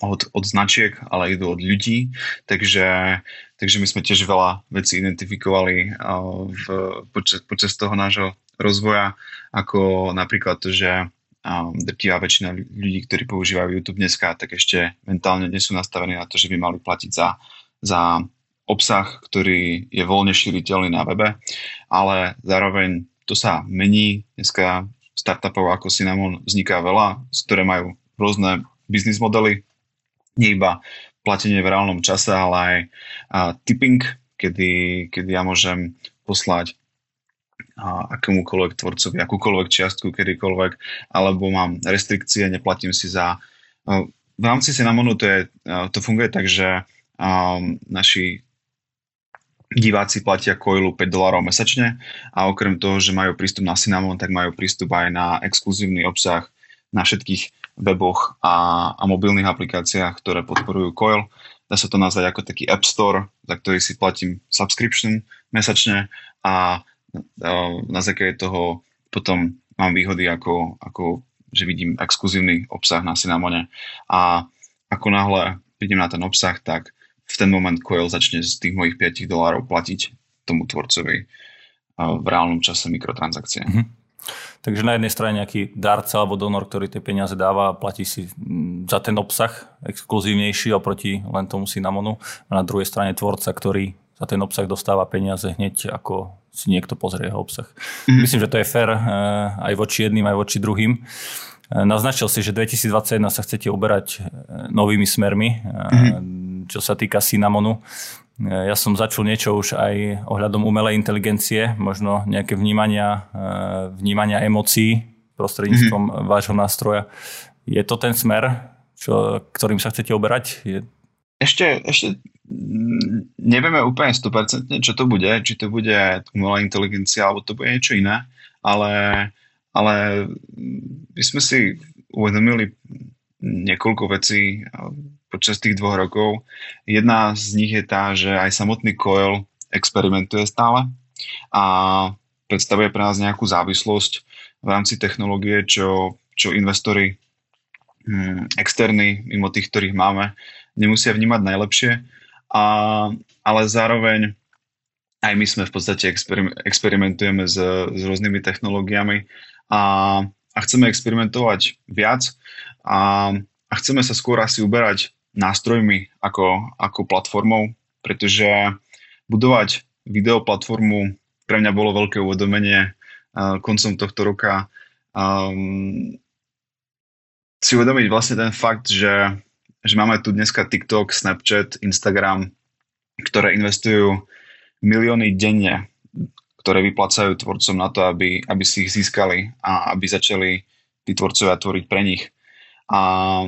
od, od značiek, ale idú od ľudí. Takže, takže my sme tiež veľa vecí identifikovali uh, v, počas, počas toho nášho rozvoja, ako napríklad to, že um, drtivá väčšina ľudí, ktorí používajú YouTube dneska, tak ešte mentálne nie sú nastavení na to, že by mali platiť za, za obsah, ktorý je voľne šíriteľný na webe, ale zároveň to sa mení. Dneska startupov ako Cinnamon vzniká veľa, z ktoré majú rôzne biznis modely, nie iba platenie v reálnom čase, ale aj tipping, kedy, kedy ja môžem poslať akémukoľvek tvorcovi, akúkoľvek čiastku, kedykoľvek, alebo mám restrikcie, neplatím si za... V rámci Cinnamonu to, je, to funguje tak, že naši diváci platia Coilu 5 dolárov mesačne a okrem toho, že majú prístup na Cinnamon, tak majú prístup aj na exkluzívny obsah na všetkých weboch a, a mobilných aplikáciách, ktoré podporujú Coil. Dá sa to nazvať ako taký App Store, za ktorý si platím subscription mesačne a na základe toho potom mám výhody ako, ako že vidím exkluzívny obsah na Cinnamone a ako náhle vidím na ten obsah, tak v ten moment Coil začne z tých mojich 5 dolárov platiť tomu tvorcovi v reálnom čase mikrotransakcie. Mm-hmm. Takže na jednej strane nejaký darca alebo donor, ktorý tie peniaze dáva a platí si mm, za ten obsah exkluzívnejší oproti len tomu Cinnamonu a na druhej strane tvorca, ktorý za ten obsah dostáva peniaze hneď ako si niekto pozrie jeho obsah. Mm-hmm. Myslím, že to je fér eh, aj voči jedným, aj voči druhým. Eh, naznačil si, že 2021 sa chcete uberať eh, novými smermi. Mm-hmm čo sa týka Cinnamonu. Ja som začul niečo už aj ohľadom umelej inteligencie, možno nejaké vnímania, vnímania emócií prostredníctvom mm-hmm. vášho nástroja. Je to ten smer, čo, ktorým sa chcete oberať? Je... Ešte, ešte nevieme úplne 100% čo to bude, či to bude umelá inteligencia, alebo to bude niečo iné, ale, ale my sme si uvedomili niekoľko vecí počas tých dvoch rokov. Jedna z nich je tá, že aj samotný Coil experimentuje stále a predstavuje pre nás nejakú závislosť v rámci technológie, čo, čo investori hm, externí, mimo tých, ktorých máme, nemusia vnímať najlepšie, a, ale zároveň aj my sme v podstate experimentujeme s, s rôznymi technológiami a, a chceme experimentovať viac a, a chceme sa skôr asi uberať nástrojmi ako, ako platformou, pretože budovať videoplatformu pre mňa bolo veľké uvedomenie uh, koncom tohto roka. Um, si uvedomiť vlastne ten fakt, že, že máme tu dneska TikTok, Snapchat, Instagram, ktoré investujú milióny denne, ktoré vyplacajú tvorcom na to, aby, aby si ich získali a aby začali tí tvorcovia tvoriť pre nich. A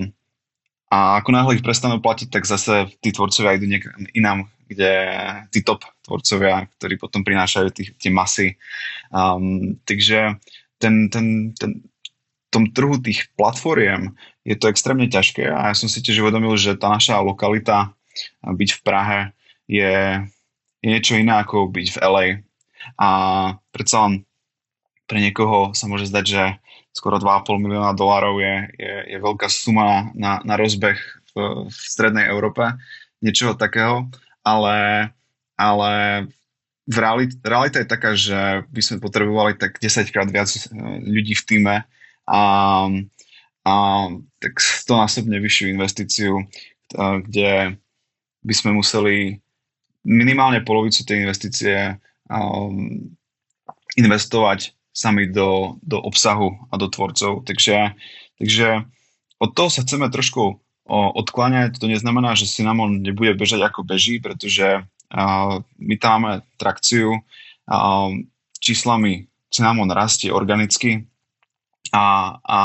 a ako náhle ich prestanú platiť, tak zase tí tvorcovia idú niekam inám, kde tí top tvorcovia, ktorí potom prinášajú tí, tie masy. Um, takže ten, ten, ten, tom trhu tých platformiem je to extrémne ťažké a ja som si tiež uvedomil, že tá naša lokalita, byť v Prahe, je, je niečo iné ako byť v LA. A predsa len pre niekoho sa môže zdať, že skoro 2,5 milióna dolárov je, je, je veľká suma na, na rozbeh v, v strednej Európe, niečoho takého, ale, ale v realite, realita je taká, že by sme potrebovali tak 10 krát viac eh, ľudí v týme a, a tak stonásobne vyššiu investíciu, eh, kde by sme museli minimálne polovicu tej investície um, investovať sami do, do obsahu a do tvorcov. Takže, takže od toho sa chceme trošku odkláňať. To neznamená, že Cinnamon nebude bežať ako beží, pretože uh, my tam máme trakciu. Uh, číslami Cinnamon rastie organicky a, a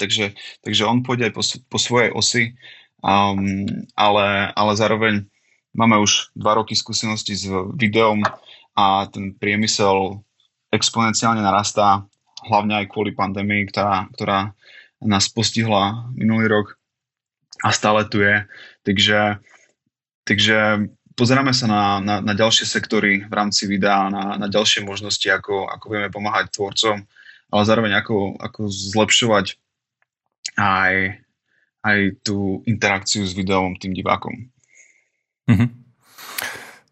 takže, takže on pôjde aj po, po svojej osi, um, ale, ale zároveň máme už dva roky skúsenosti s videom a ten priemysel exponenciálne narastá, hlavne aj kvôli pandémii, ktorá, ktorá nás postihla minulý rok a stále tu je. Takže, takže pozeráme sa na, na, na ďalšie sektory v rámci videa, na, na ďalšie možnosti, ako, ako vieme pomáhať tvorcom, ale zároveň ako, ako zlepšovať aj, aj tú interakciu s videom tým divákom. Mm-hmm.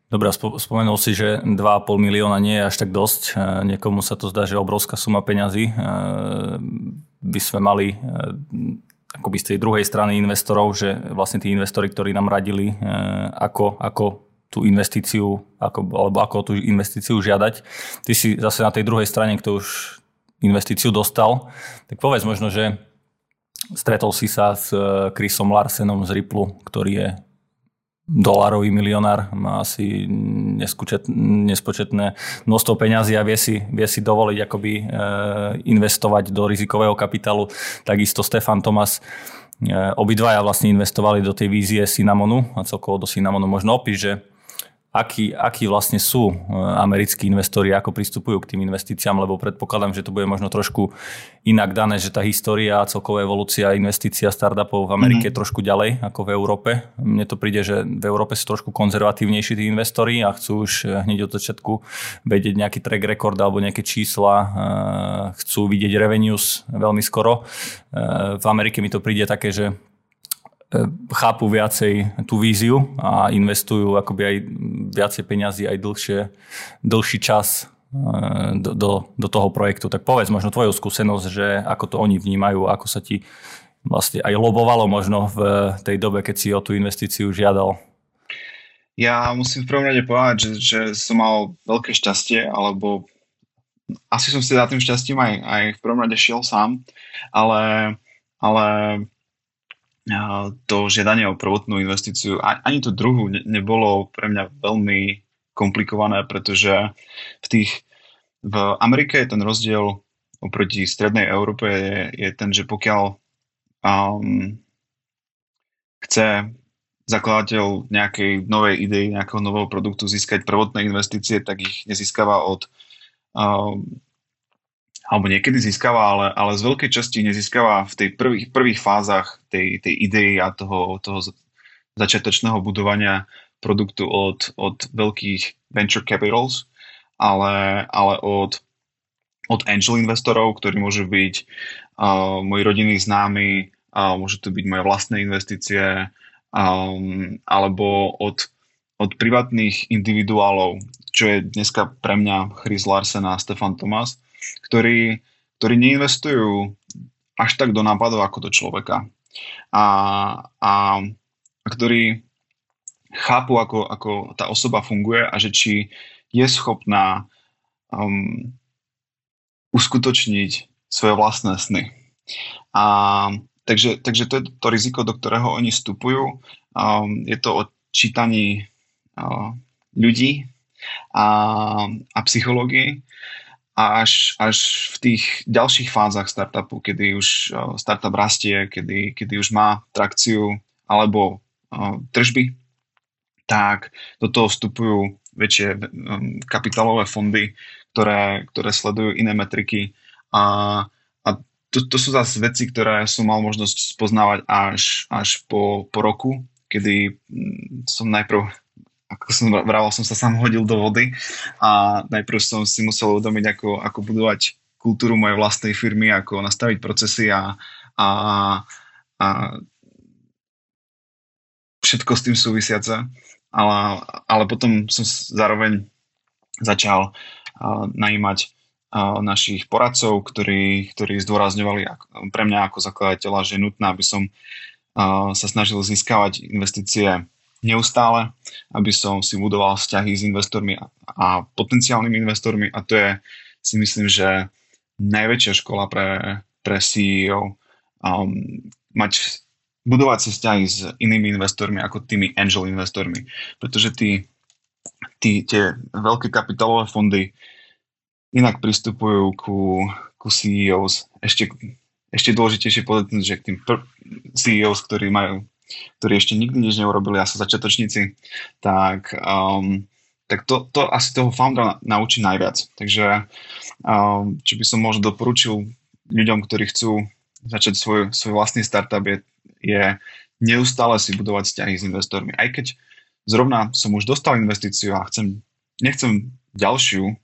Dobre, spomenul si, že 2,5 milióna nie je až tak dosť. E, niekomu sa to zdá, že obrovská suma peňazí. E, by sme mali e, akoby z tej druhej strany investorov, že vlastne tí investori, ktorí nám radili, ako, ako tú investíciu, ako, alebo ako tú investíciu žiadať. Ty si zase na tej druhej strane, kto už investíciu dostal, tak povedz možno, že stretol si sa s Chrisom Larsenom z Ripple, ktorý je dolárový milionár, má asi nespočetné množstvo peňazí a vie si, vie si dovoliť akoby e, investovať do rizikového kapitálu. Takisto Stefan Tomas e, obidvaja vlastne investovali do tej vízie Cinnamonu a celkovo do Cinnamonu možno opíš, že akí, akí vlastne sú e, americkí investori, ako pristupujú k tým investíciám, lebo predpokladám, že to bude možno trošku inak dané, že tá história a celková evolúcia investícia startupov v Amerike mm-hmm. je trošku ďalej ako v Európe. Mne to príde, že v Európe sú trošku konzervatívnejší tí investori a chcú už e, hneď od začiatku vedieť nejaký track record alebo nejaké čísla, e, chcú vidieť revenues veľmi skoro. V Amerike mi to príde také, že chápu viacej tú víziu a investujú akoby aj viacej peňazí aj dlhšie, dlhší čas e, do, do, do toho projektu. Tak povedz možno tvoju skúsenosť, že ako to oni vnímajú, ako sa ti vlastne aj lobovalo možno v tej dobe, keď si o tú investíciu žiadal. Ja musím v prvom rade povedať, že, že som mal veľké šťastie, alebo asi som si za tým šťastím aj, aj v prvom rade šiel sám, ale, ale to žiadanie o prvotnú investíciu, ani tú druhú nebolo pre mňa veľmi komplikované, pretože v tých, v Amerike je ten rozdiel oproti strednej Európe je, je ten, že pokiaľ um, chce zakladateľ nejakej novej idei, nejakého nového produktu získať prvotné investície, tak ich nezískava od um, alebo niekedy získava, ale, ale z veľkej časti nezískava v tej prvých, prvých fázach tej, tej idei a toho, toho začiatočného budovania produktu od, od veľkých venture capitals, ale, ale od, od angel investorov, ktorí môžu byť uh, moji rodinní známi, uh, môžu to byť moje vlastné investície, um, alebo od, od privátnych individuálov, čo je dneska pre mňa Chris Larsen a Stefan Thomas, ktorí, ktorí neinvestujú až tak do nápadov ako do človeka. A, a, a ktorí chápu, ako, ako tá osoba funguje a že či je schopná um, uskutočniť svoje vlastné sny. A, takže, takže to je to riziko, do ktorého oni vstupujú. Um, je to o čítaní uh, ľudí a, a psychológii a až, až v tých ďalších fázach startupu, kedy už startup rastie, kedy, kedy už má trakciu alebo uh, tržby, tak do toho vstupujú väčšie um, kapitálové fondy, ktoré, ktoré sledujú iné metriky. A, a to, to sú zase veci, ktoré som mal možnosť spoznávať až, až po, po roku, kedy mm, som najprv ako som vraval, som sa sám hodil do vody a najprv som si musel uvedomiť, ako, ako budovať kultúru mojej vlastnej firmy, ako nastaviť procesy a, a, a všetko s tým súvisiace. Ale, ale potom som zároveň začal uh, najímať uh, našich poradcov, ktorí, ktorí zdôrazňovali pre mňa ako zakladateľa, že je nutné, aby som uh, sa snažil získavať investície neustále, aby som si budoval vzťahy s investormi a potenciálnymi investormi a to je si myslím, že najväčšia škola pre, pre CEO um, mať budovať si vzťahy s inými investormi ako tými angel investormi, pretože tí, tí, tie veľké kapitálové fondy inak pristupujú ku, ku CEOs. Ešte, ešte dôležitejšie povedať, že k tým pr- CEOs, ktorí majú ktorí ešte nikdy nič neurobili a sú začiatočníci, tak, um, tak to, to asi toho foundera naučí najviac. Takže um, čo by som možno doporučil ľuďom, ktorí chcú začať svoj, svoj vlastný startup, je, je neustále si budovať vzťahy s investormi. Aj keď zrovna som už dostal investíciu a chcem, nechcem ďalšiu,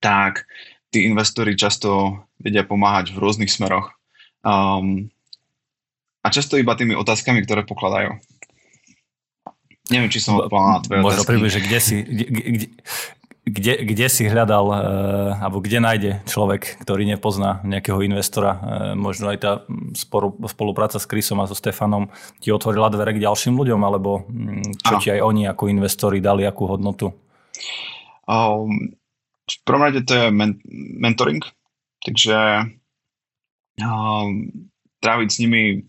tak tí investori často vedia pomáhať v rôznych smeroch. Um, a často iba tými otázkami, ktoré pokladajú. Neviem, či som odpovedal na tvoje Možno približ, že kde si, kde, kde, kde si hľadal, uh, alebo kde nájde človek, ktorý nepozná nejakého investora. Uh, možno aj tá sporu, spolupráca s Chrisom a so Stefanom ti otvorila dvere k ďalším ľuďom, alebo um, čo ano. ti aj oni ako investori dali, akú hodnotu? Um, v prvom rade to je men- mentoring, takže um, tráviť s nimi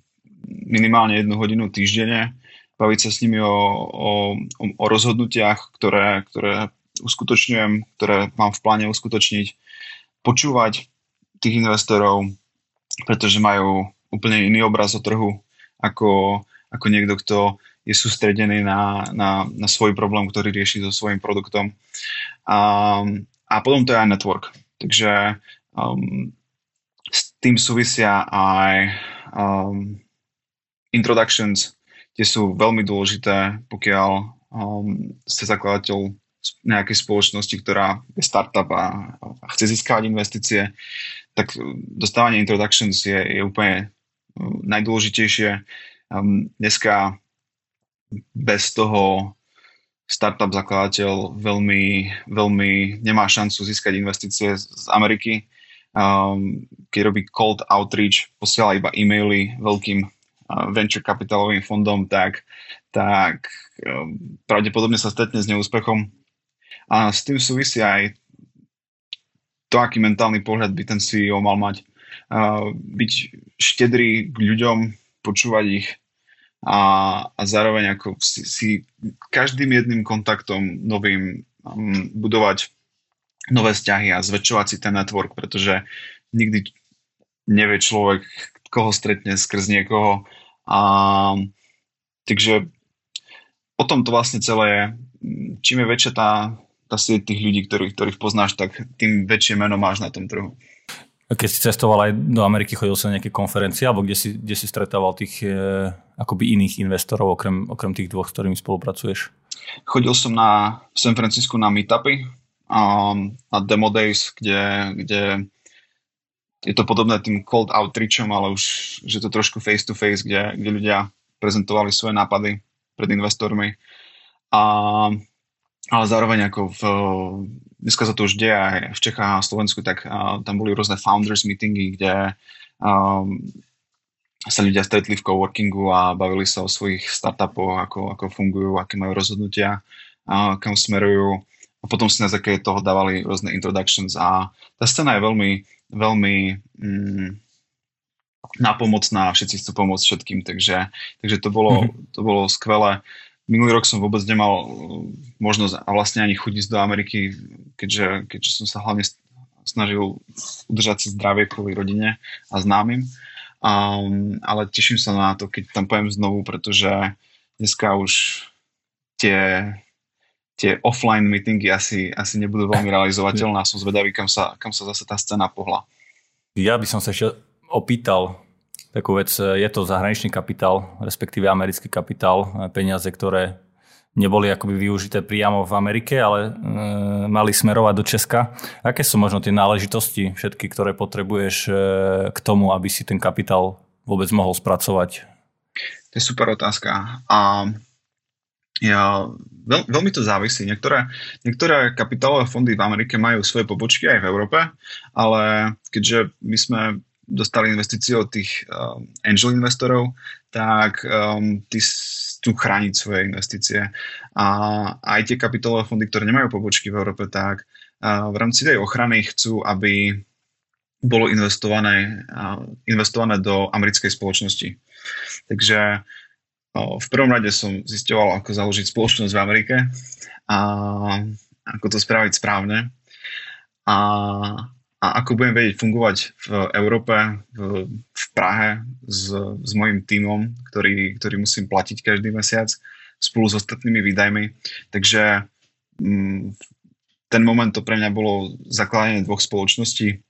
minimálne jednu hodinu týždenne baviť sa s nimi o, o, o rozhodnutiach, ktoré, ktoré uskutočňujem, ktoré mám v pláne uskutočniť, počúvať tých investorov, pretože majú úplne iný obraz o trhu ako, ako niekto, kto je sústredený na, na, na svoj problém, ktorý rieši so svojím produktom. A, a potom to je aj network. Takže um, s tým súvisia aj um, introductions, tie sú veľmi dôležité, pokiaľ um, ste zakladateľ nejakej spoločnosti, ktorá je startup a, a chce získavať investície, tak dostávanie introductions je, je úplne uh, najdôležitejšie. Um, dneska bez toho startup zakladateľ veľmi, veľmi nemá šancu získať investície z Ameriky. Um, keď robí cold outreach, posiela iba e-maily veľkým venture kapitalovým fondom, tak, tak um, pravdepodobne sa stretne s neúspechom. A s tým súvisí aj to, aký mentálny pohľad by ten CEO mal mať. Byť štedrý k ľuďom, počúvať ich, a, a zároveň ako si, si každým jedným kontaktom novým um, budovať nové vzťahy a zväčšovať si ten network, pretože nikdy nevie človek, koho stretne skrz niekoho. A, takže o tom to vlastne celé je. Čím je väčšia tá, tá sieť tých ľudí, ktorých, ktorých poznáš, tak tým väčšie meno máš na tom trhu. Keď si cestoval aj do Ameriky, chodil sa na nejaké konferencie, alebo kde si, kde si stretával tých e, akoby iných investorov, okrem, okrem tých dvoch, s ktorými spolupracuješ? Chodil som na v San Francisco na meetupy um, na demo days, kde, kde je to podobné tým cold outreachom, ale už že to trošku face to face, kde, kde ľudia prezentovali svoje nápady pred investormi. A ale zároveň ako v, dneska sa to už deje aj v Čechách a Slovensku, tak uh, tam boli rôzne founders meetingy, kde um, sa ľudia stretli v coworkingu a bavili sa o svojich startupoch, ako, ako fungujú, aké majú rozhodnutia, uh, kam smerujú. A potom si na základe toho dávali rôzne introductions a tá scéna je veľmi, veľmi mm, napomocná, všetci chcú pomôcť všetkým, takže, takže to, bolo, mm-hmm. to bolo skvelé. Minulý rok som vôbec nemal uh, možnosť a vlastne ani ísť do Ameriky, keďže, keďže som sa hlavne snažil udržať si zdravie kvôli rodine a známym. Um, ale teším sa na to, keď tam pojem znovu, pretože dneska už tie, tie offline meetingy asi, asi nebudú veľmi realizovateľné a som zvedavý, kam sa, kam sa zase tá scéna pohla. Ja by som sa ešte opýtal, takú vec. Je to zahraničný kapitál, respektíve americký kapitál, peniaze, ktoré neboli akoby využité priamo v Amerike, ale e, mali smerovať do Česka. Aké sú možno tie náležitosti všetky, ktoré potrebuješ e, k tomu, aby si ten kapitál vôbec mohol spracovať? To je super otázka. A ja, veľ, veľmi to závisí. Niektoré, niektoré kapitálové fondy v Amerike majú svoje pobočky aj v Európe, ale keďže my sme dostali investície od tých um, angel investorov, tak um, tí chcú chrániť svoje investície. A aj tie kapitálové fondy, ktoré nemajú pobočky v Európe, tak uh, v rámci tej ochrany chcú, aby bolo investované, uh, investované do americkej spoločnosti. Takže v prvom rade som zisťoval, ako založiť spoločnosť v Amerike a ako to spraviť správne. A a ako budem vedieť fungovať v Európe, v, v Prahe s, s mojim tímom, ktorý, ktorý musím platiť každý mesiac spolu s ostatnými výdajmi. Takže mm, ten moment to pre mňa bolo zakladanie dvoch spoločností,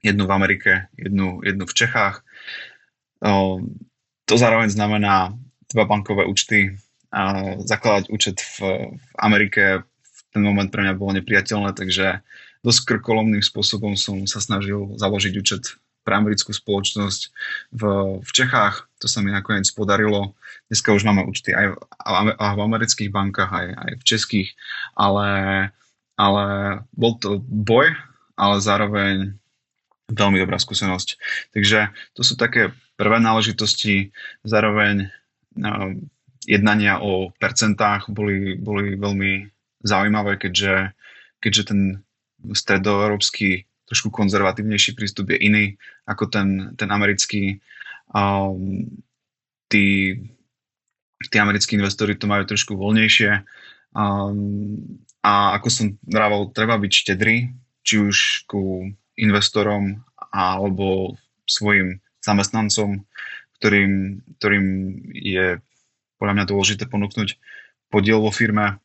jednu v Amerike, jednu, jednu v Čechách. To zároveň znamená dva bankové účty a zakladať účet v, v Amerike v ten moment pre mňa bolo nepriateľné, takže dosť krkolomným spôsobom som sa snažil založiť účet pre americkú spoločnosť v, v Čechách. To sa mi nakoniec podarilo. Dneska už máme účty aj v, aj v amerických bankách, aj, aj v českých, ale, ale bol to boj, ale zároveň veľmi dobrá skúsenosť. Takže to sú také prvé náležitosti, zároveň jednania o percentách boli, boli veľmi zaujímavé, keďže, keďže ten stredoeurópsky trošku konzervatívnejší prístup je iný ako ten, ten americký. Um, tí tí americkí investori to majú trošku voľnejšie. Um, a ako som vrával, treba byť štedrý, či už ku investorom alebo svojim zamestnancom, ktorým, ktorým je podľa mňa dôležité ponúknuť podiel vo firme,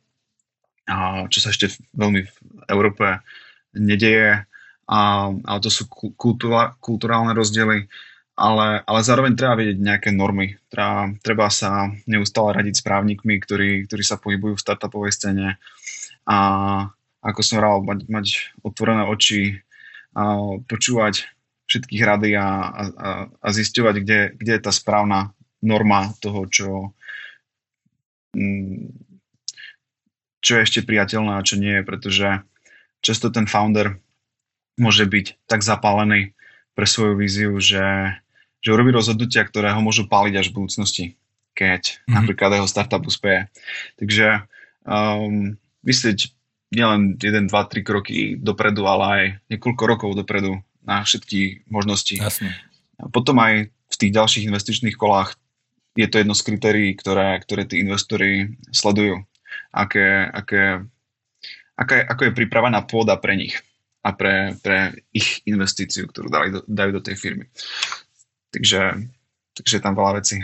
a čo sa ešte veľmi v Európe nedeje. A, ale to sú kultúra, kulturálne rozdiely ale, ale zároveň treba vedieť nejaké normy. Treba, treba sa neustále radiť s právnikmi, ktorí, ktorí sa pohybujú v startupovej scéne a ako som hral, mať, mať otvorené oči, a počúvať všetkých rady a, a, a zisťovať, kde, kde je tá správna norma toho, čo, mm, čo je ešte priateľné a čo nie je, pretože často ten founder môže byť tak zapálený pre svoju víziu, že že urobí rozhodnutia, ktoré ho môžu páliť až v budúcnosti, keď mm-hmm. napríklad jeho startup uspeje. Takže um, myslieť nielen 1, 2, 3 kroky dopredu, ale aj niekoľko rokov dopredu na všetky možnosti. Jasne. Potom aj v tých ďalších investičných kolách je to jedno z kritérií, ktoré, ktoré tí investori sledujú. Aké, aké, aká, ako je pripravená pôda pre nich a pre, pre ich investíciu, ktorú dajú do, dajú do tej firmy. Takže, takže tam veľa vecí.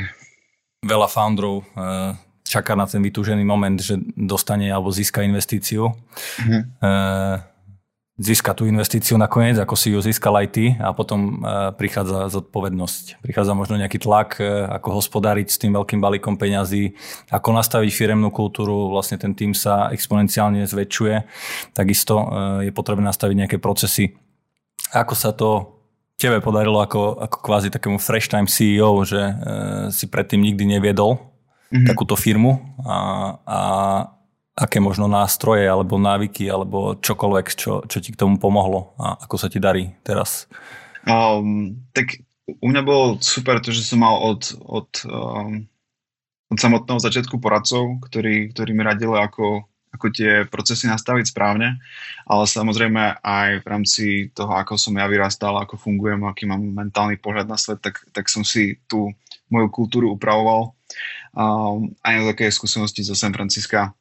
Veľa founderov eh, čaká na ten vytúžený moment, že dostane alebo získa investíciu. Mm-hmm. Získa tú investíciu nakoniec, ako si ju získal aj ty a potom eh, prichádza zodpovednosť. Prichádza možno nejaký tlak, ako hospodáriť s tým veľkým balíkom peňazí, ako nastaviť firemnú kultúru, vlastne ten tým sa exponenciálne zväčšuje. Takisto je potrebné nastaviť nejaké procesy. Ako sa to tebe podarilo ako, ako kvázi takému fresh time CEO, že e, si predtým nikdy neviedol mm-hmm. takúto firmu a, a aké možno nástroje alebo návyky alebo čokoľvek, čo, čo ti k tomu pomohlo a ako sa ti darí teraz? Um, tak u mňa bolo super to, že som mal od, od, um, od samotného začiatku poradcov, ktorí, ktorí mi radili, ako, ako tie procesy nastaviť správne, ale samozrejme aj v rámci toho, ako som ja vyrastal, ako fungujem, aký mám mentálny pohľad na svet, tak, tak som si tú moju kultúru upravoval. Um, aj na také skúsenosti zo San Francisca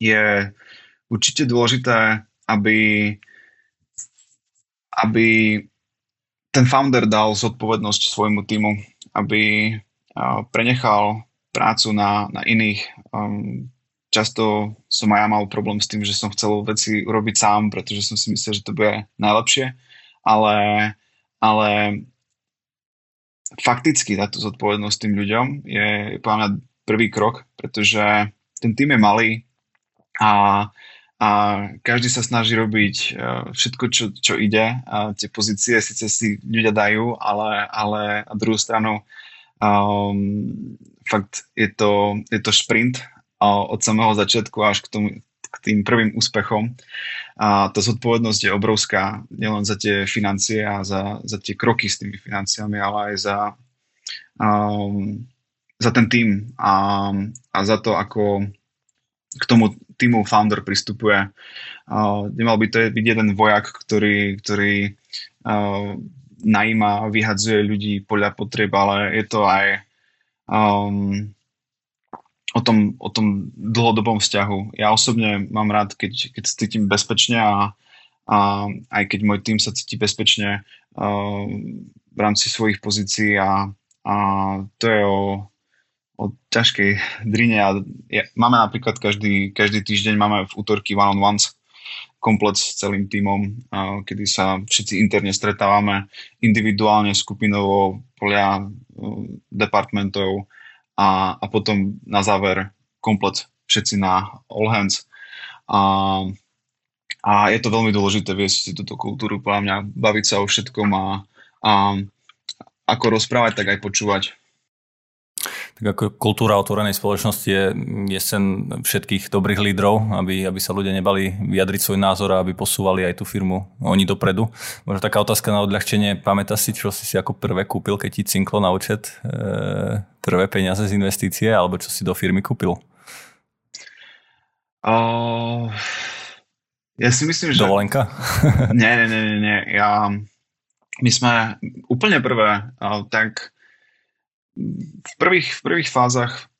je určite dôležité, aby, aby ten founder dal zodpovednosť svojmu týmu, aby prenechal prácu na, na iných. Um, často som aj ja mal problém s tým, že som chcel veci urobiť sám, pretože som si myslel, že to bude najlepšie, ale, ale fakticky dať tú zodpovednosť tým ľuďom je, je podľa mňa prvý krok, pretože ten tým je malý a, a každý sa snaží robiť e, všetko, čo, čo ide. A tie pozície síce si ľudia dajú, ale, ale na druhú stranu um, fakt je to, je to šprint od samého začiatku až k, tomu, k tým prvým úspechom. A tá zodpovednosť je obrovská, nielen za tie financie a za, za tie kroky s tými financiami, ale aj za, um, za ten tým a, a za to, ako k tomu týmu founder pristupuje. Uh, nemal by to byť jeden vojak, ktorý, ktorý uh, najíma, vyhadzuje ľudí podľa potrieb, ale je to aj um, o tom, o tom dlhodobom vzťahu. Ja osobne mám rád, keď, keď sa cítim bezpečne a, a aj keď môj tým sa cíti bezpečne uh, v rámci svojich pozícií a, a to je o, o ťažkej drine. A ja, máme napríklad každý, každý týždeň máme v útorky one-on-ones komplet s celým týmom, uh, kedy sa všetci interne stretávame individuálne, skupinovo, podľa uh, departmentov, a, a potom na záver komplet všetci na all hands. A, a je to veľmi dôležité viesť túto kultúru, podľa mňa baviť sa o všetkom a, a ako rozprávať, tak aj počúvať. Tak ako kultúra otvorenej spoločnosti je, je sen všetkých dobrých lídrov, aby, aby sa ľudia nebali vyjadriť svoj názor a aby posúvali aj tú firmu oni dopredu. Možno taká otázka na odľahčenie. Pamätáš si, čo si si ako prvé kúpil, keď ti cinklo na účet e, prvé peniaze z investície, alebo čo si do firmy kúpil? Uh, ja si myslím, že... Dovolenka? nie, nie, nie, nie. Ja, my sme úplne prvé, tak v prvých, v prvých fázach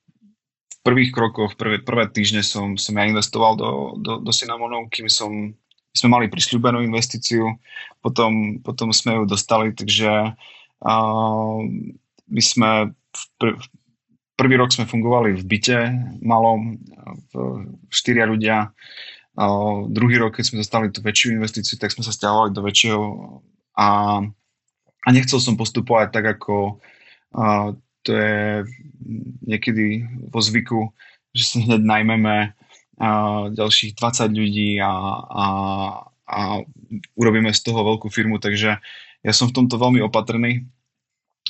prvých krokoch, prvé, prvé týždne som, som ja investoval do, do, do Cinnamonov, kým som, sme mali prisľúbenú investíciu, potom, potom sme ju dostali, takže uh, my sme v, pr- prvý rok sme fungovali v byte malom, v, štyria ľudia, uh, druhý rok, keď sme dostali tú väčšiu investíciu, tak sme sa stiahovali do väčšieho a, a nechcel som postupovať tak, ako to je niekedy vo zvyku, že si hneď najmeme ďalších 20 ľudí a, a, a urobíme z toho veľkú firmu, takže ja som v tomto veľmi opatrný.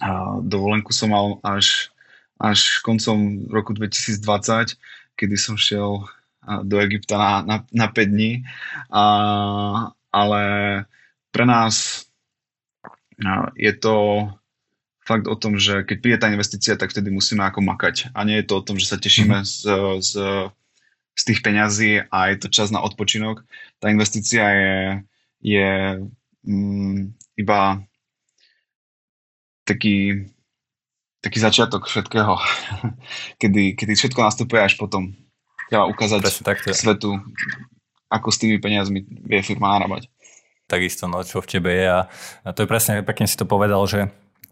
A dovolenku som mal až, až koncom roku 2020, kedy som šiel do Egypta na, na, na 5 dní, a, ale pre nás je to fakt o tom, že keď príde tá investícia, tak vtedy musíme ako makať. A nie je to o tom, že sa tešíme mm-hmm. z, z, z tých peňazí a je to čas na odpočinok. Tá investícia je, je mm, iba taký, taký začiatok všetkého, kedy, kedy všetko nastupuje až potom. Treba ukázať svetu, ako s tými peniazmi vie firma narábať. Takisto, no čo v tebe je a, a to je presne, pekne si to povedal, že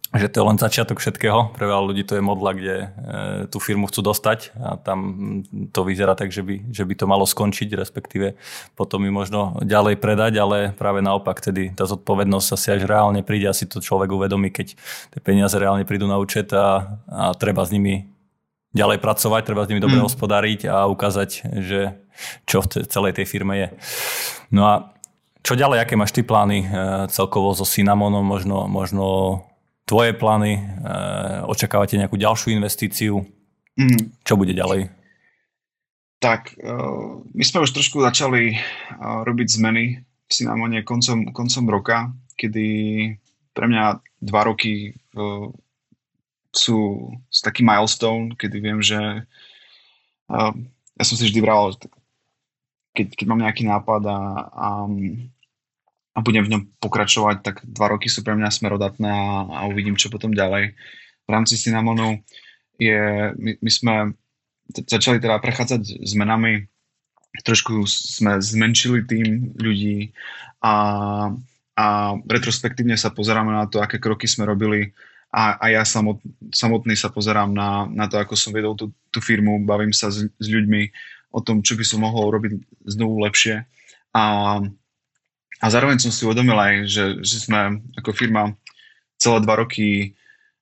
že to je len začiatok všetkého. Pre veľa ľudí to je modla, kde e, tú firmu chcú dostať a tam to vyzerá tak, že by, že by to malo skončiť, respektíve potom ju možno ďalej predať, ale práve naopak, tedy tá zodpovednosť asi až reálne príde, asi to človek uvedomí, keď tie peniaze reálne prídu na účet a, a treba s nimi ďalej pracovať, treba s nimi dobre mm. hospodáriť a ukázať, že čo v celej tej firme je. No a čo ďalej, aké máš ty plány e, celkovo so Cinnamonom, možno, možno tvoje plány, e, očakávate nejakú ďalšiu investíciu, mm. čo bude ďalej? Tak, e, my sme už trošku začali e, robiť zmeny v Cinnamone koncom, koncom roka, kedy pre mňa dva roky sú, sú taký milestone, kedy viem, že ja som si vždy vral, keď, keď mám nejaký nápad a, a a budem v ňom pokračovať, tak dva roky sú pre mňa smerodatné a, a uvidím, čo potom ďalej. V rámci Cinnamonu je, my, my sme začali teda prechádzať zmenami, trošku sme zmenšili tým ľudí a, a retrospektívne sa pozeráme na to, aké kroky sme robili a, a ja samot, samotný sa pozerám na, na to, ako som vedol tú, tú firmu, bavím sa s, s ľuďmi o tom, čo by som mohol robiť znovu lepšie. A a zároveň som si uvedomil aj, že, že sme ako firma celé dva roky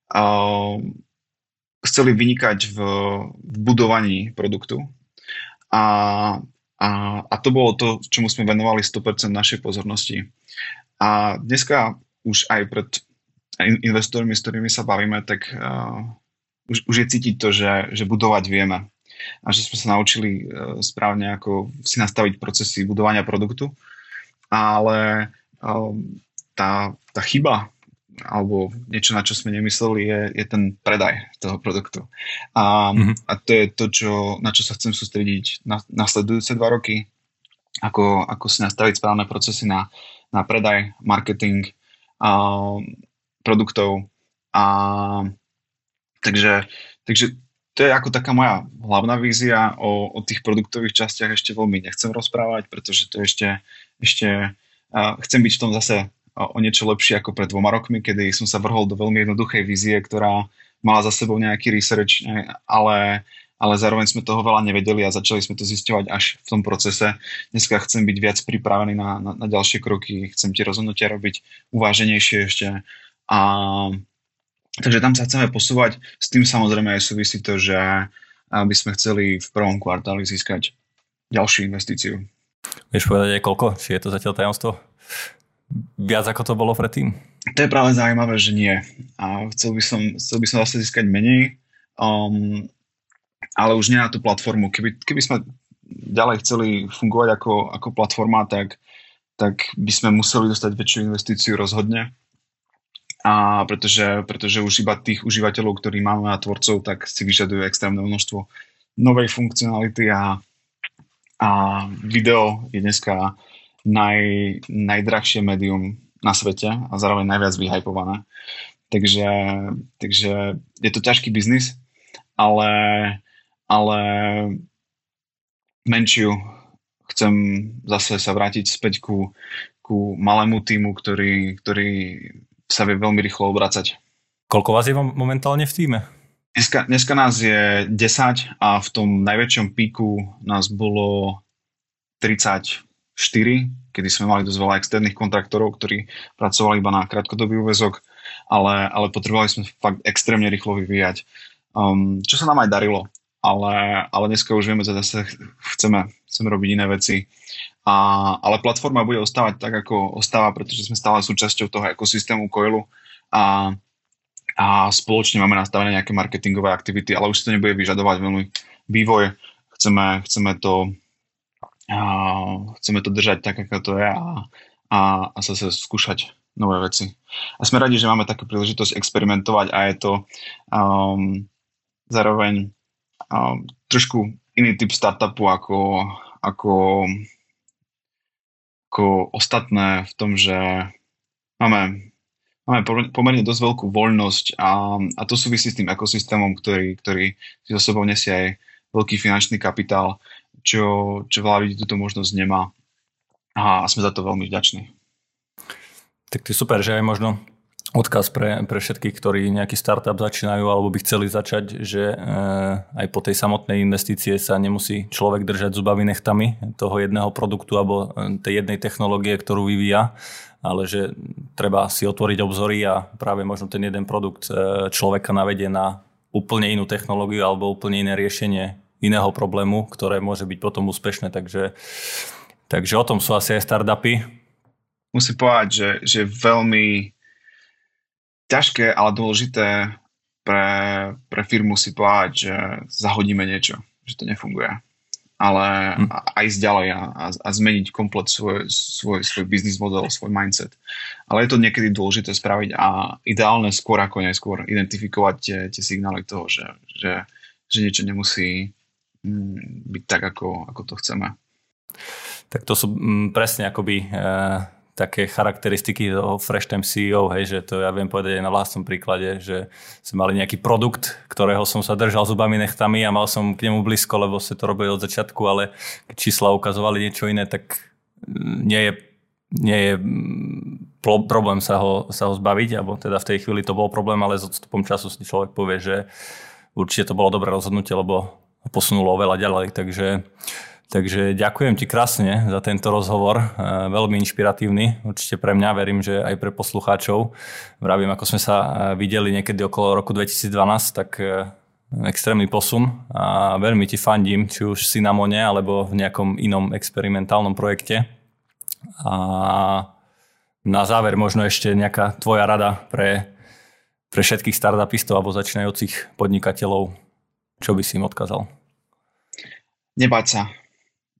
uh, chceli vynikať v, v budovaní produktu. A, a, a to bolo to, čomu sme venovali 100% našej pozornosti. A dneska už aj pred investormi, s ktorými sa bavíme, tak uh, už, už je cítiť to, že, že budovať vieme. A že sme sa naučili uh, správne ako si nastaviť procesy budovania produktu ale um, tá, tá chyba alebo niečo, na čo sme nemysleli, je, je ten predaj toho produktu. A, mm-hmm. a to je to, čo, na čo sa chcem sústrediť na nasledujúce dva roky, ako, ako si nastaviť správne procesy na, na predaj, marketing a, produktov. A, takže, takže to je ako taká moja hlavná vízia o, o tých produktových častiach ešte veľmi nechcem rozprávať, pretože to ešte, ešte chcem byť v tom zase o niečo lepšie ako pred dvoma rokmi, kedy som sa vrhol do veľmi jednoduchej vízie, ktorá mala za sebou nejaký research, ale, ale zároveň sme toho veľa nevedeli a začali sme to zisťovať až v tom procese. Dneska chcem byť viac pripravený na, na, na ďalšie kroky, chcem tie rozhodnutia robiť uváženejšie ešte a Takže tam sa chceme posúvať. S tým samozrejme aj súvisí to, že by sme chceli v prvom kvartáli získať ďalšiu investíciu. Vieš povedať aj koľko? Či je to zatiaľ tajomstvo? Viac ako to bolo predtým? To je práve zaujímavé, že nie. A chcel by som, chcel by som zase získať menej, um, ale už nie na tú platformu. Keby, keby sme ďalej chceli fungovať ako, ako platforma, tak, tak by sme museli dostať väčšiu investíciu rozhodne a pretože, pretože už iba tých užívateľov, ktorí máme a tvorcov, tak si vyžadujú extrémne množstvo novej funkcionality a, a video je dneska naj, najdrahšie médium na svete a zároveň najviac vyhypované. Takže, takže je to ťažký biznis, ale, ale menšiu chcem zase sa vrátiť späť ku, ku malému týmu, ktorý, ktorý sa vie veľmi rýchlo obracať. Koľko vás je momentálne v týme? Dneska, dneska nás je 10 a v tom najväčšom píku nás bolo 34, kedy sme mali dosť veľa externých kontraktorov, ktorí pracovali iba na krátkodobý úvezok, ale, ale potrebovali sme fakt extrémne rýchlo vyvíjať. Um, čo sa nám aj darilo, ale, ale dneska už vieme, že zase chceme, chceme robiť iné veci. A, ale platforma bude ostávať tak, ako ostáva, pretože sme stále súčasťou toho ekosystému Coilu a a spoločne máme nastavené nejaké marketingové aktivity, ale už to nebude vyžadovať veľmi vývoj. Chceme, chceme to a chceme to držať tak, ako to je a, a, a sa skúšať nové veci. A sme radi, že máme takú príležitosť experimentovať a je to um, zároveň um, trošku iný typ startupu ako, ako, ako ostatné v tom, že máme máme pomerne dosť veľkú voľnosť a, a to súvisí s tým ekosystémom, ktorý, ktorý si so sebou nesie aj veľký finančný kapitál, čo, čo veľa ľudí túto možnosť nemá a, sme za to veľmi vďační. Tak to je super, že aj možno odkaz pre, pre všetkých, ktorí nejaký startup začínajú alebo by chceli začať, že e, aj po tej samotnej investície sa nemusí človek držať zubami nechtami toho jedného produktu alebo e, tej jednej technológie, ktorú vyvíja, ale že treba si otvoriť obzory a práve možno ten jeden produkt e, človeka navedie na úplne inú technológiu alebo úplne iné riešenie iného problému, ktoré môže byť potom úspešné. Takže, takže o tom sú asi aj startupy. Musím povedať, že, že veľmi ťažké, ale dôležité pre, pre firmu si povedať, že zahodíme niečo, že to nefunguje ale hm. a ísť ďalej a, a, a zmeniť komplet svoj, svoj, svoj biznis model, svoj mindset. Ale je to niekedy dôležité spraviť a ideálne skôr ako neskôr identifikovať tie, tie signály toho, že, že, že niečo nemusí mm, byť tak, ako, ako to chceme. Tak to sú mm, presne akoby e, také charakteristiky toho Fresh Time CEO, hej, že to ja viem povedať aj na vlastnom príklade, že sme mali nejaký produkt, ktorého som sa držal zubami nechtami a mal som k nemu blízko, lebo ste to robili od začiatku, ale keď čísla ukazovali niečo iné, tak mm, nie je, nie je mm, problém sa ho, sa ho zbaviť, alebo teda v tej chvíli to bol problém, ale s odstupom času si človek povie, že určite to bolo dobré rozhodnutie, lebo posunulo oveľa ďalej, takže Takže ďakujem ti krásne za tento rozhovor, e, veľmi inšpiratívny, určite pre mňa, verím, že aj pre poslucháčov. Vravím, ako sme sa e, videli niekedy okolo roku 2012, tak e, extrémny posun a veľmi ti fandím, či už si na Mone alebo v nejakom inom experimentálnom projekte. A na záver možno ešte nejaká tvoja rada pre, pre všetkých startupistov alebo začínajúcich podnikateľov, čo by si im odkázal? Nebať sa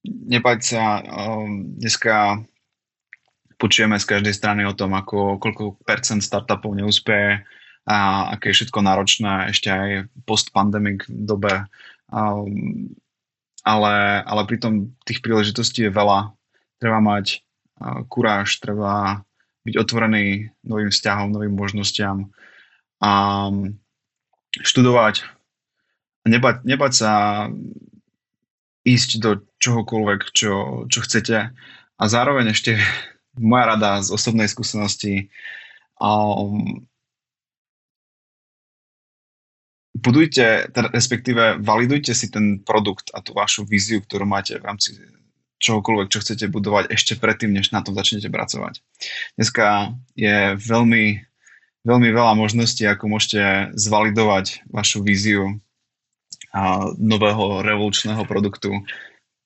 nebať sa, um, dneska počujeme z každej strany o tom, ako koľko percent startupov neúspeje a aké je všetko náročné ešte aj post-pandemic dobe. Um, ale, ale pritom tých príležitostí je veľa. Treba mať uh, kuráž, treba byť otvorený novým vzťahom, novým možnostiam a um, študovať. Nebať, nebať sa ísť do čohokoľvek, čo, čo chcete. A zároveň ešte moja rada z osobnej skúsenosti um, budujte, teda respektíve validujte si ten produkt a tú vašu víziu, ktorú máte v rámci čohokoľvek, čo chcete budovať ešte predtým, než na tom začnete pracovať. Dneska je veľmi, veľmi veľa možností, ako môžete zvalidovať vašu víziu nového revolučného produktu.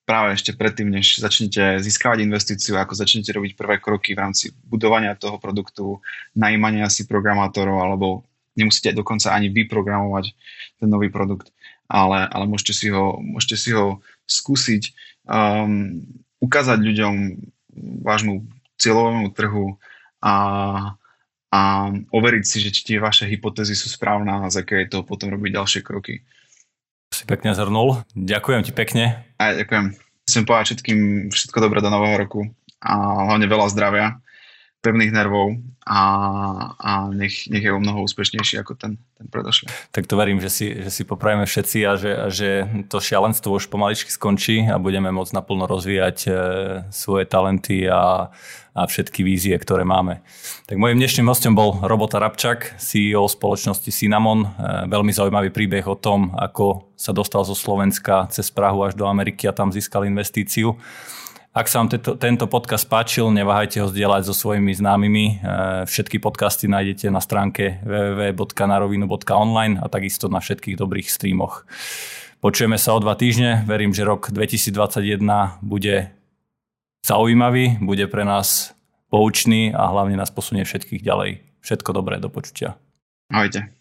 Práve ešte predtým, než začnete získavať investíciu, ako začnete robiť prvé kroky v rámci budovania toho produktu, najímania si programátorov, alebo nemusíte dokonca ani vyprogramovať ten nový produkt, ale, ale môžete, si ho, môžete si ho skúsiť um, ukázať ľuďom vášmu cieľovému trhu a, a overiť si, že tie vaše hypotézy sú správne a z aké je to potom robiť ďalšie kroky si pekne zhrnul. Ďakujem ti pekne. Aj, ďakujem. Chcem povedať všetkým všetko dobré do nového roku a hlavne veľa zdravia pevných nervov a, a nech, nech je o mnoho úspešnejší ako ten, ten predošlý. Tak to verím, že si, že si popravíme všetci a že, a že to šialenstvo už pomaličky skončí a budeme môcť naplno rozvíjať e, svoje talenty a, a všetky vízie, ktoré máme. Tak môjim dnešným hostom bol Robota Rabčak, CEO spoločnosti Cinnamon. E, veľmi zaujímavý príbeh o tom, ako sa dostal zo Slovenska cez Prahu až do Ameriky a tam získal investíciu. Ak sa vám tento, tento podcast páčil, neváhajte ho zdieľať so svojimi známymi. E, všetky podcasty nájdete na stránke www.narovinu.online a takisto na všetkých dobrých streamoch. Počujeme sa o dva týždne. Verím, že rok 2021 bude zaujímavý, bude pre nás poučný a hlavne nás posunie všetkých ďalej. Všetko dobré, do počutia. Ahojte.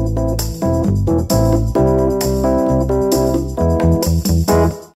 Música